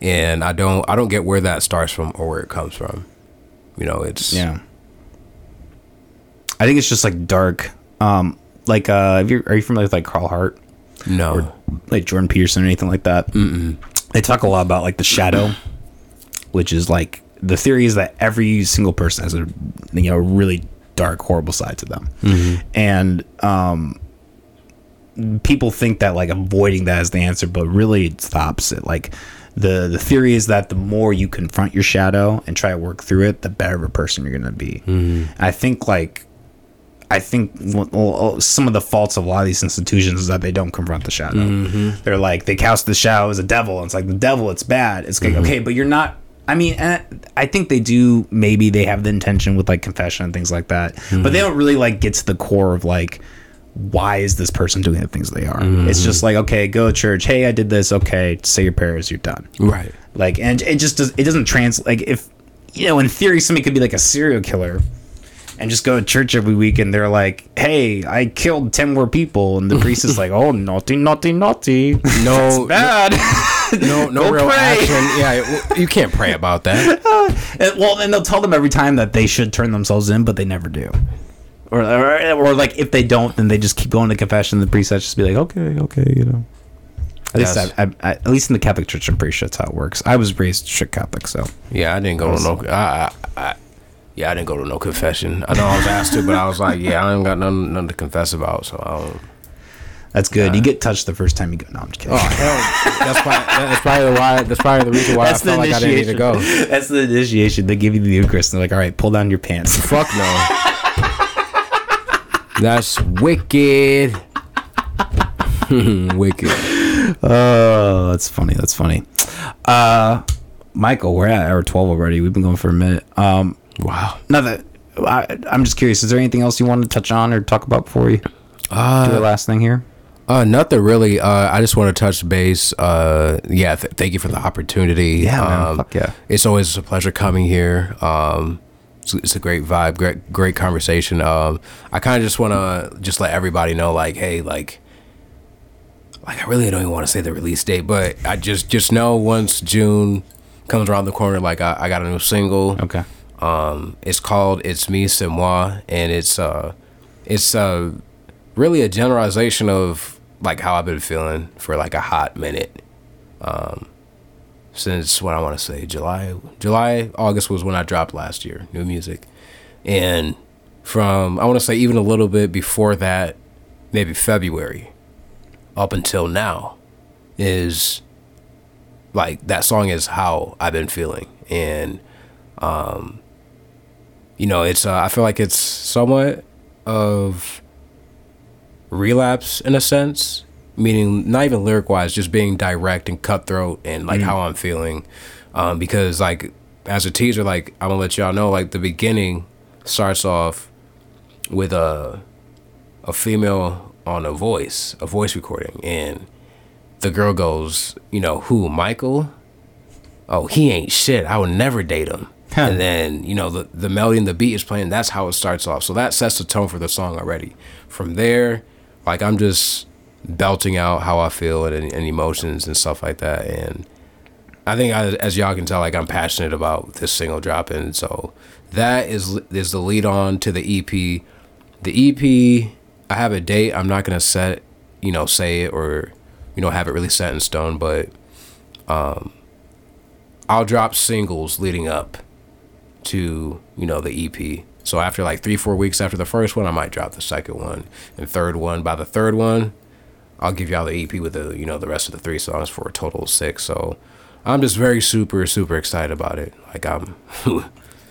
and I don't I don't get where that starts from or where it comes from. You know, it's Yeah. I think it's just like dark. Um, like, uh, you, are you familiar with like Carl Hart, no. like Jordan Peterson or anything like that? Mm-mm. They talk a lot about like the shadow, which is like the theory is that every single person has a you know really dark, horrible side to them, and um, people think that like avoiding that is the answer, but really it's the opposite. Like the the theory is that the more you confront your shadow and try to work through it, the better of a person you're gonna be. I think like I think well, well, some of the faults of a lot of these institutions is that they don't confront the shadow. Mm-hmm. They're like they cast the shadow as a devil. And it's like the devil, it's bad. It's like mm-hmm. okay, but you're not. I mean, I think they do. Maybe they have the intention with like confession and things like that, but they mm-hmm. don't really like get to the core of like why is this person doing the things they are. It's just like okay, go to church. Hey, I did this. Okay, say your prayers. You're done Right. like and it just does it doesn't translate like if you know in theory somebody could be like a serial killer and just go to church every week and they're like hey i killed 10 more people and the priest is like oh naughty naughty naughty No, bad no, no real pray. action. Yeah, you can't pray about that. And- well and they'll tell them every time that they should turn themselves in but they never do or, or, or like if they don't then they just keep going to confession the priest has just be like okay okay you know at least, I, I, I, at least in the Catholic Church, I'm pretty sure that's how it works. I was raised strict Catholic, so Yeah, I didn't go to no. I, I, I, yeah, I didn't go to no confession. I know I was asked to, but I was like, yeah, I ain't got nothing, nothing to confess about. So I don't. that's good. You get touched the first time you go. No, I'm just kidding. Oh hell, that's probably that's probably why that's probably the reason why I felt like I didn't need to go. That's the initiation. They give you the Eucharist. And they're like, all right, pull down your pants. Fuck no. That's wicked. Wicked. Oh, that's funny. That's funny. Uh, Michael, we're at hour twelve already. We've been going for a minute. Um, Wow. now that I, I'm just curious, is there anything else you want to touch on or talk about before we do the Uh, last thing here? uh, nothing really. Uh, I just want to touch base. Uh, yeah, th- thank you for the opportunity. Yeah, man. Um, Fuck yeah. It's always a pleasure coming here. Um, it's, it's a great vibe, great, great conversation. Um, I kind of just want to just let everybody know, like, hey, like, like I really don't even want to say the release date, but I just just know once June comes around the corner, like I, I got a new single. Okay. Um, it's called "It's Me, C'est Moi," and it's uh, it's uh, really a generalization of like how I've been feeling for like a hot minute. Um, since what I want to say, July, July, August was when I dropped last year, new music, and from I want to say even a little bit before that, maybe February, up until now, is like that song is how I've been feeling, and um, you know, it's uh, I feel like it's somewhat of relapse in a sense, meaning not even lyric wise, just being direct and cutthroat and like how I'm feeling, um, because like as a teaser, like I'm gonna let y'all know, like the beginning starts off with a a female on a voice, a voice recording, and the girl goes, you know, who Michael? Oh, he ain't shit. I would never date him. Huh. And then you know the the melody and the beat is playing. That's how it starts off. So that sets the tone for the song already. From there, like I'm just belting out how I feel and, and emotions and stuff like that. And I think I, as y'all can tell, like I'm passionate about this single dropping. So that is is the lead on to the EP. The EP, I have a date. I'm not gonna set, you know, say it or, you know, have it really set in stone. But, um, I'll drop singles leading up to you know the EP. So after like three four weeks after the first one, I might drop the second one and third one. By the third one, I'll give y'all the EP with the you know the rest of the three songs for a total of six. So I'm just very super super excited about it. Like I'm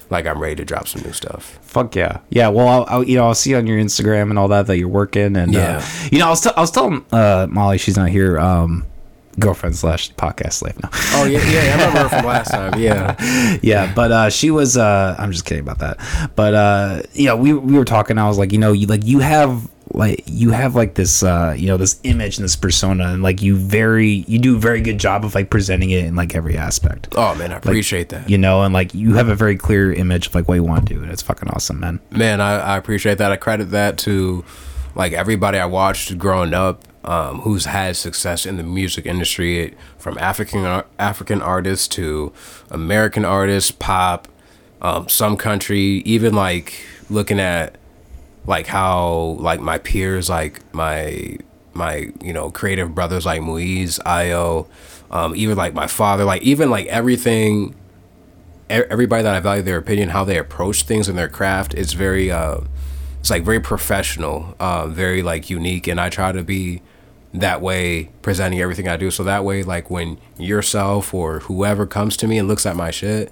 like I'm ready to drop some new stuff. Fuck yeah, yeah. Well, I'll, I'll you know I'll see on your Instagram and all that that you're working and Yeah. uh, you know I was t- I was telling uh, Molly she's not here. Um, girlfriend slash podcast slave now. Oh yeah yeah I remember her from last time. Yeah yeah, but uh, she was. Uh, I'm just kidding about that. But uh, you know, we we were talking. I was like, you know, you like you have like you have like this uh you know this image and this persona and like you very you do a very good job of like presenting it in like every aspect Oh man, I appreciate that. you know and like you have a very clear image of like what you want to do and it's fucking awesome man Man, I, I appreciate that. I credit that to like everybody I watched growing up um, who's had success in the music industry, from African African artists to American artists, pop, um, some country, even like looking at like how like my peers, like my my you know creative brothers like Muiz, Io, um, even like my father, like even like everything everybody that I value their opinion, how they approach things in their craft is very, uh, it's like very professional, uh, very like unique, and I try to be that way presenting everything I do. So that way, like when yourself or whoever comes to me and looks at my shit,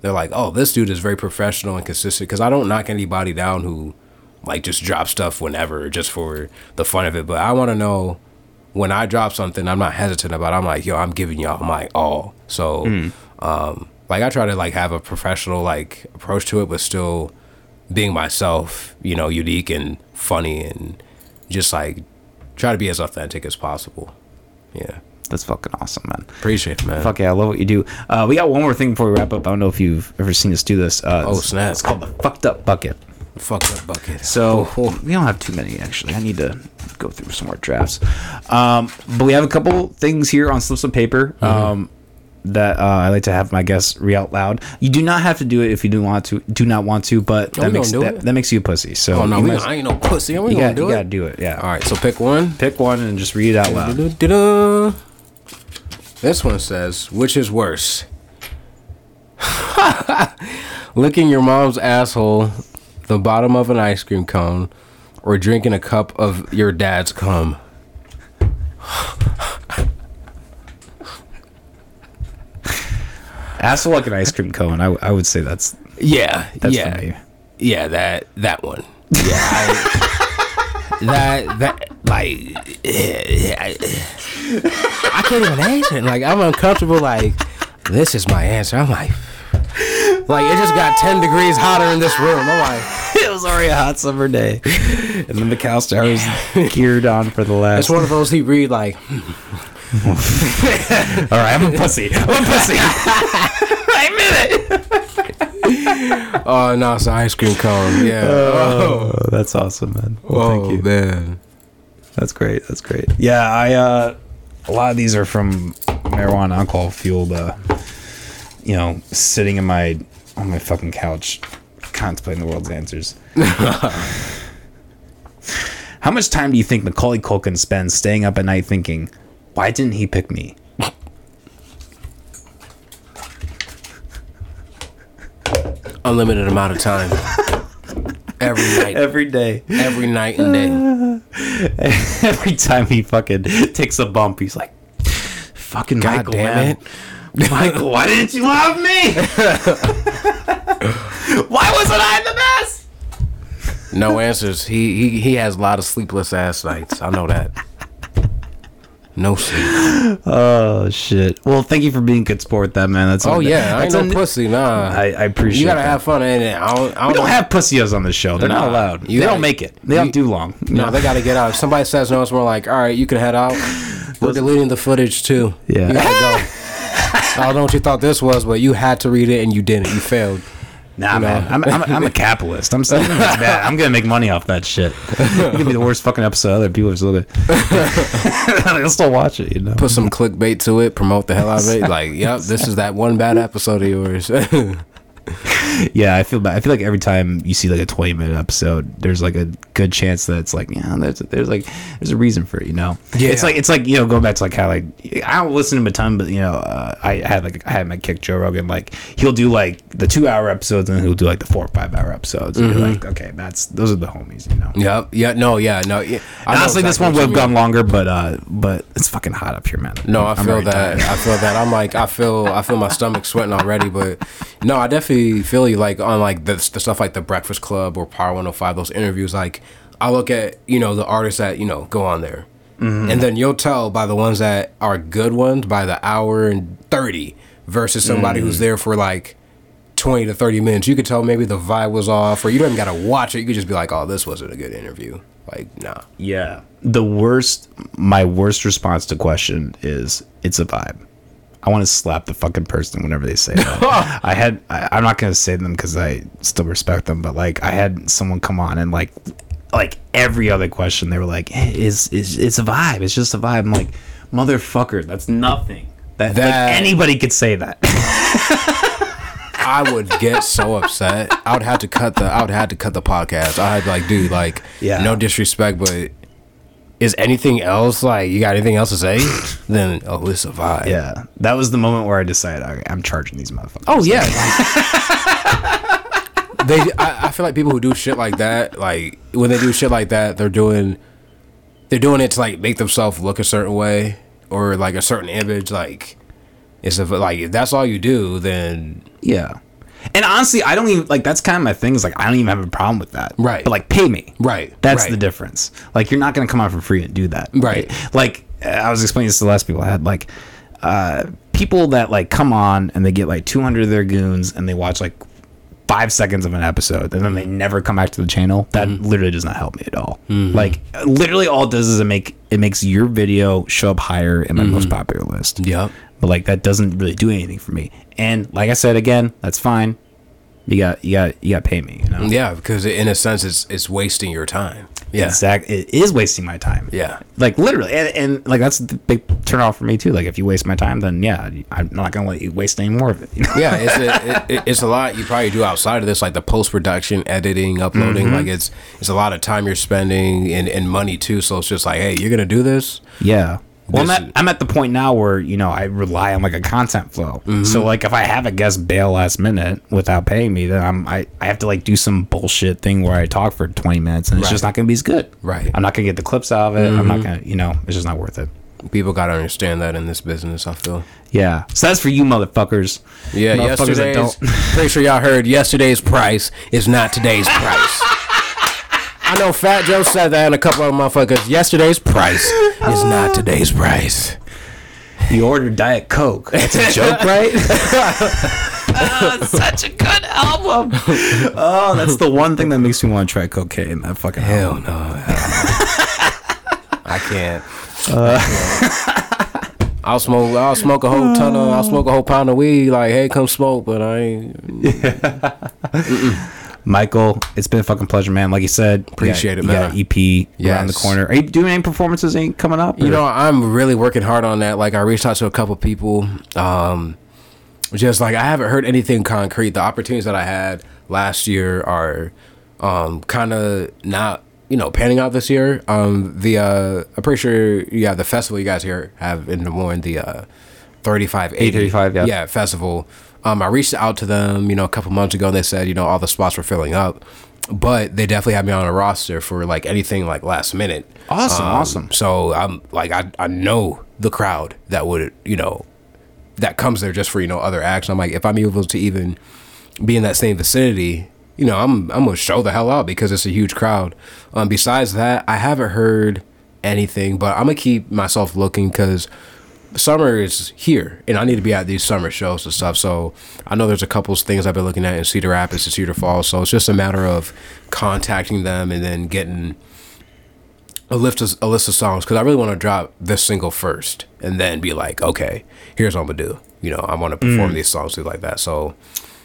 they're like, "Oh, this dude is very professional and consistent." Because I don't knock anybody down who like just drop stuff whenever just for the fun of it, but I want to know when I drop something, I'm not hesitant about. It. I'm like, yo, I'm giving y'all my all. So, um, like, I try to like have a professional like approach to it, but still being myself. You know, unique and funny, and just like try to be as authentic as possible. Yeah, that's fucking awesome man appreciate it, man. Fuck yeah, I love what you do. Uh, we got one more thing before we wrap up. I don't know if you've ever seen us do this. Uh, Oh, it's- snap. It's called the fucked up bucket. Fuck that bucket. So we don't have too many actually. I need to go through some more drafts. Um, but we have a couple things here on slips of paper um, that uh, I like to have my guests read out loud. You do not have to do it if you do want to. Do not want to, but Oh, that makes that, that makes you a pussy. So oh no, we, might- I ain't no pussy. We you, gonna got, do you it. gotta do it. Yeah. All right, so pick one. Pick one and just read it out loud. Du-du-du-du. This one says, which is worse? Licking your mom's asshole, the bottom of an ice cream cone, or drinking a cup of your dad's cum? Asshole like an ice cream cone. I, I would say that's Yeah, that's yeah, yeah. That that one. Yeah, I, that that like I, I can't even answer it. Like I'm uncomfortable. Like this is my answer. I'm like, like it just got ten degrees hotter in this room. I'm like, it was already a hot summer day, and then the cow star was geared on for the last. it's one of those he read like, hmm, All right, I'm a pussy. I'm a pussy. I admit it. oh no, it's an ice cream cone. Yeah. Oh, that's awesome, man. Well, oh thank you. man. That's great. That's great. Yeah, I uh a lot of these are from marijuana alcohol fueled uh you know, sitting in my on my fucking couch contemplating the world's answers. How much time do you think Macaulay Culkin spends staying up at night thinking, why didn't he pick me? Unlimited amount of time. Every night. Every day. Every night and day. Every time he fucking takes a bump, he's like, fucking God Michael, damn man. it. Michael, why didn't you love me? why wasn't I the best? No answers. He he he has a lot of sleepless ass nights. I know that. No sleep. Oh shit. Well, thank you for being good sport, that man. That's Oh yeah, I ain't that's no a- pussy. Nah. I, I appreciate. you gotta that. have fun in it. I don't. I don't, We don't know- have pussios on the show. They're not allowed. you they gotta- don't make it. They you- don't do long. No, they gotta get out. If somebody says no, it's more like, all right, you can head out. We're deleting the footage too. Yeah. You gotta go. I don't know what you thought this was, but you had to read it and you didn't. You failed. Nah, You man. I'm, I'm, I'm a capitalist. I'm saying it's bad. I'm gonna make money off that shit. It could be the worst fucking episode. Other people are just look at. They'll still watch it. You know. Put some clickbait to it. Promote the hell out of it. Like, yep, this is that one bad episode of yours. Yeah, I feel bad. I feel like every time you see like a 20 minute episode, there's like a good chance that it's like, yeah, there's there's like there's a reason for it, you know. Yeah. It's like it's like you know going back to like how like I don't listen to him a ton, but you know uh, I had like I had my kick Joe Rogan like he'll do like the two hour episodes and he'll do like the four or five hour episodes. Mm-hmm. you're like, okay, that's those are the homies, you know. yep. Yeah. No. Yeah. No. Yeah. I Honestly, this one would have gone longer, but uh, but it's fucking hot up here, man. No, I I'm feel that. tired. I feel that. I'm like, I feel, I feel my stomach sweating already. But no, I definitely feel you. Like on like the, the stuff like the Breakfast Club or Power 105, those interviews. Like I look at you know the artists that you know go on there, Mm-hmm. and then you'll tell by the ones that are good ones by the hour and thirty versus somebody Mm. who's there for like. 20 to 30 minutes you could tell maybe the vibe was off or you don't even gotta watch it you could just be like oh this wasn't a good interview like nah Yeah. The worst, my worst response to question is it's a vibe. I want to slap the fucking person whenever they say that. I had, I, I'm not going to say them because I still respect them, but like I had someone come on and like, like every other question, they were like, hey, is, is, it's a vibe. It's just a vibe. I'm like, motherfucker, that's nothing. That, That- like anybody could say that. I would get so upset. I would have to cut the. I would have to cut the podcast. I'd be like, dude, like, Yeah. no disrespect, but is anything else like you got anything else to say? then oh, it's a vibe. yeah. That was the moment where I decided, okay, I'm charging these motherfuckers. Oh yeah. they. I, I feel like people who do shit like that, like when they do shit like that, they're doing, they're doing it to like make themselves look a certain way or like a certain image. Like, it's a, like if that's all you do, then Yeah. And honestly, I don't even like that's kind of my thing is like I don't even have a problem with that. Right. But like pay me. Right, That's right. the difference. Like you're not gonna come out for free and do that. Right. Like uh, I was explaining this to the last people I had like uh people that like come on and they get like 200 of their goons and they watch like five seconds of an episode and then they never come back to the channel that Mm-hmm. literally does not help me at all like literally all it does is it make it makes your video show up higher in my Mm-hmm. most popular list yep. But like that doesn't really do anything for me. And like I said again, that's fine. You got you got you got to pay me. You know. Yeah, because in a sense, it's it's wasting your time. Yeah, Exact. It is wasting my time. Yeah. Like literally, and, and like that's the big turn off for me too. Like if you waste my time, then yeah, I'm not gonna let you waste any more of it. You know? yeah. It's a, it, it's a lot you probably do outside of this, like the post production, editing, uploading. Mm-hmm. Like it's it's a lot of time you're spending and, and money too. So it's just like, hey, you're gonna do this. Yeah. Well, I'm at, I'm at the point now where you know I rely on like a content flow. Mm-hmm. So like if I have a guest bail last minute without paying me, then I'm I, I have to like do some bullshit thing where I talk for 20 minutes and it's Right. just not gonna be as good. Right. Mm-hmm. I'm not gonna get the clips out of it. I'm not gonna you know it's just not worth it. People gotta understand that in this business. I feel. Yeah. So that's for you motherfuckers. Yeah, Motherfuckers yesterday's. Pretty sure y'all heard yesterday's price is not today's price. I know Fat Joe said that and a couple of motherfuckers. Yesterday's price is not today's price. You ordered Diet Coke. That's a joke, right? oh, such a good album. Oh, that's the one thing that makes me want to try cocaine. That fucking Hell album. no. I can't. Uh. I'll smoke. I'll smoke a whole ton of. I'll smoke a whole pound of weed. Like, hey, come smoke. But I ain't. Michael, it's been a fucking pleasure, man. Like you said, you Appreciate got- it, you got man. EP around the corner. Are you doing any performances ain't coming up? You know, I'm really working hard on that. Like, I reached out to a couple people. Um, just like I haven't heard anything concrete. The opportunities that I had last year are um, kind of not, you know, panning out this year. Um, the uh, I'm pretty sure, yeah, the festival you guys here have in Des Moines, the uh, 3580. 80/35, yeah. Yeah, festival. Um, I reached out to them, you know, a couple months ago. and They said, you know, all the spots were filling up, but they definitely had me on a roster for like anything like last minute. Awesome, Um, awesome. So I'm like, I I know the crowd that would, you know, that comes there just for you know other acts. I'm like, if I'm able to even be in that same vicinity, you know, I'm I'm gonna show the hell out because it's a huge crowd. Um, besides that, I haven't heard anything, but I'm gonna keep myself looking because summer is here, and I need to be at these summer shows and stuff. So I know there's a couple of things I've been looking at in Cedar Rapids and Cedar Falls. So it's just a matter of contacting them and then getting a list of, a list of songs because I really want to drop this single first and then be like, okay, here's what I'm gonna do. You know, I want to mm. perform these songs things like that. So,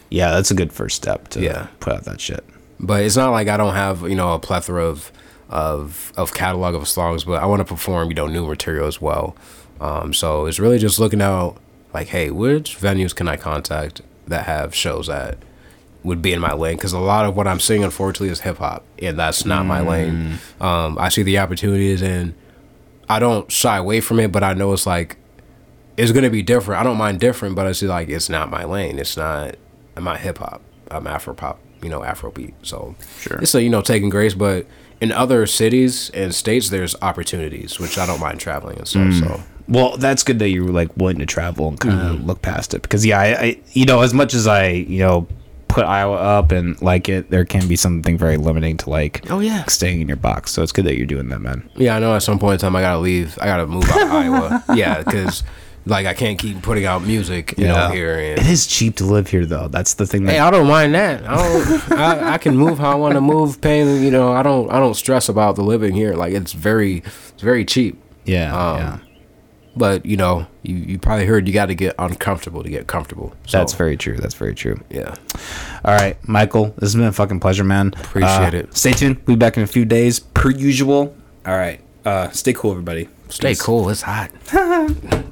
yeah, that's a good first step to Yeah. put out that shit. but it's not like I don't have you know a plethora of of of catalog of songs, but I want to perform you know new material as well. Um, so it's really just looking out like, hey, which venues can I contact that have shows that would be in my lane because a lot of what I'm seeing unfortunately is hip hop and that's not my lane. Um, I see the opportunities and I don't shy away from it, but I know it's like it's gonna be different. I don't mind different, but it's just like it's not my lane. It's not. I'm not hip hop. I'm Afro pop. You know, Afro beat. So Sure. it's a you know taking grace, but in other cities and states, there's opportunities, which I don't mind traveling and stuff. So Well, that's good that you're like willing to travel and kind Mm-hmm. of look past it because yeah, I, I you know as much as I you know put Iowa up and like it, there can be something very limiting to like Oh, yeah. staying in your box. So it's good that you're doing that, man. yeah, I know at some point in time I gotta leave. I gotta move out of Iowa. Yeah, because like I can't keep putting out music, you know, here and it is cheap to live here though. That's the thing. That, Hey, I don't mind that. I don't. I, I can move how I want to move. Paying, you know, I don't. I don't stress about the living here. Like it's very, it's very cheap. yeah, Um, yeah. But you know, you, you probably heard you got to get uncomfortable to get comfortable. So, That's very true. That's very true. yeah. All right, Michael, this has been a fucking pleasure, man. Appreciate Uh, it. Stay tuned. We'll be back in a few days, per usual. All right. Uh, stay cool, everybody. Stay Peace. cool. It's hot.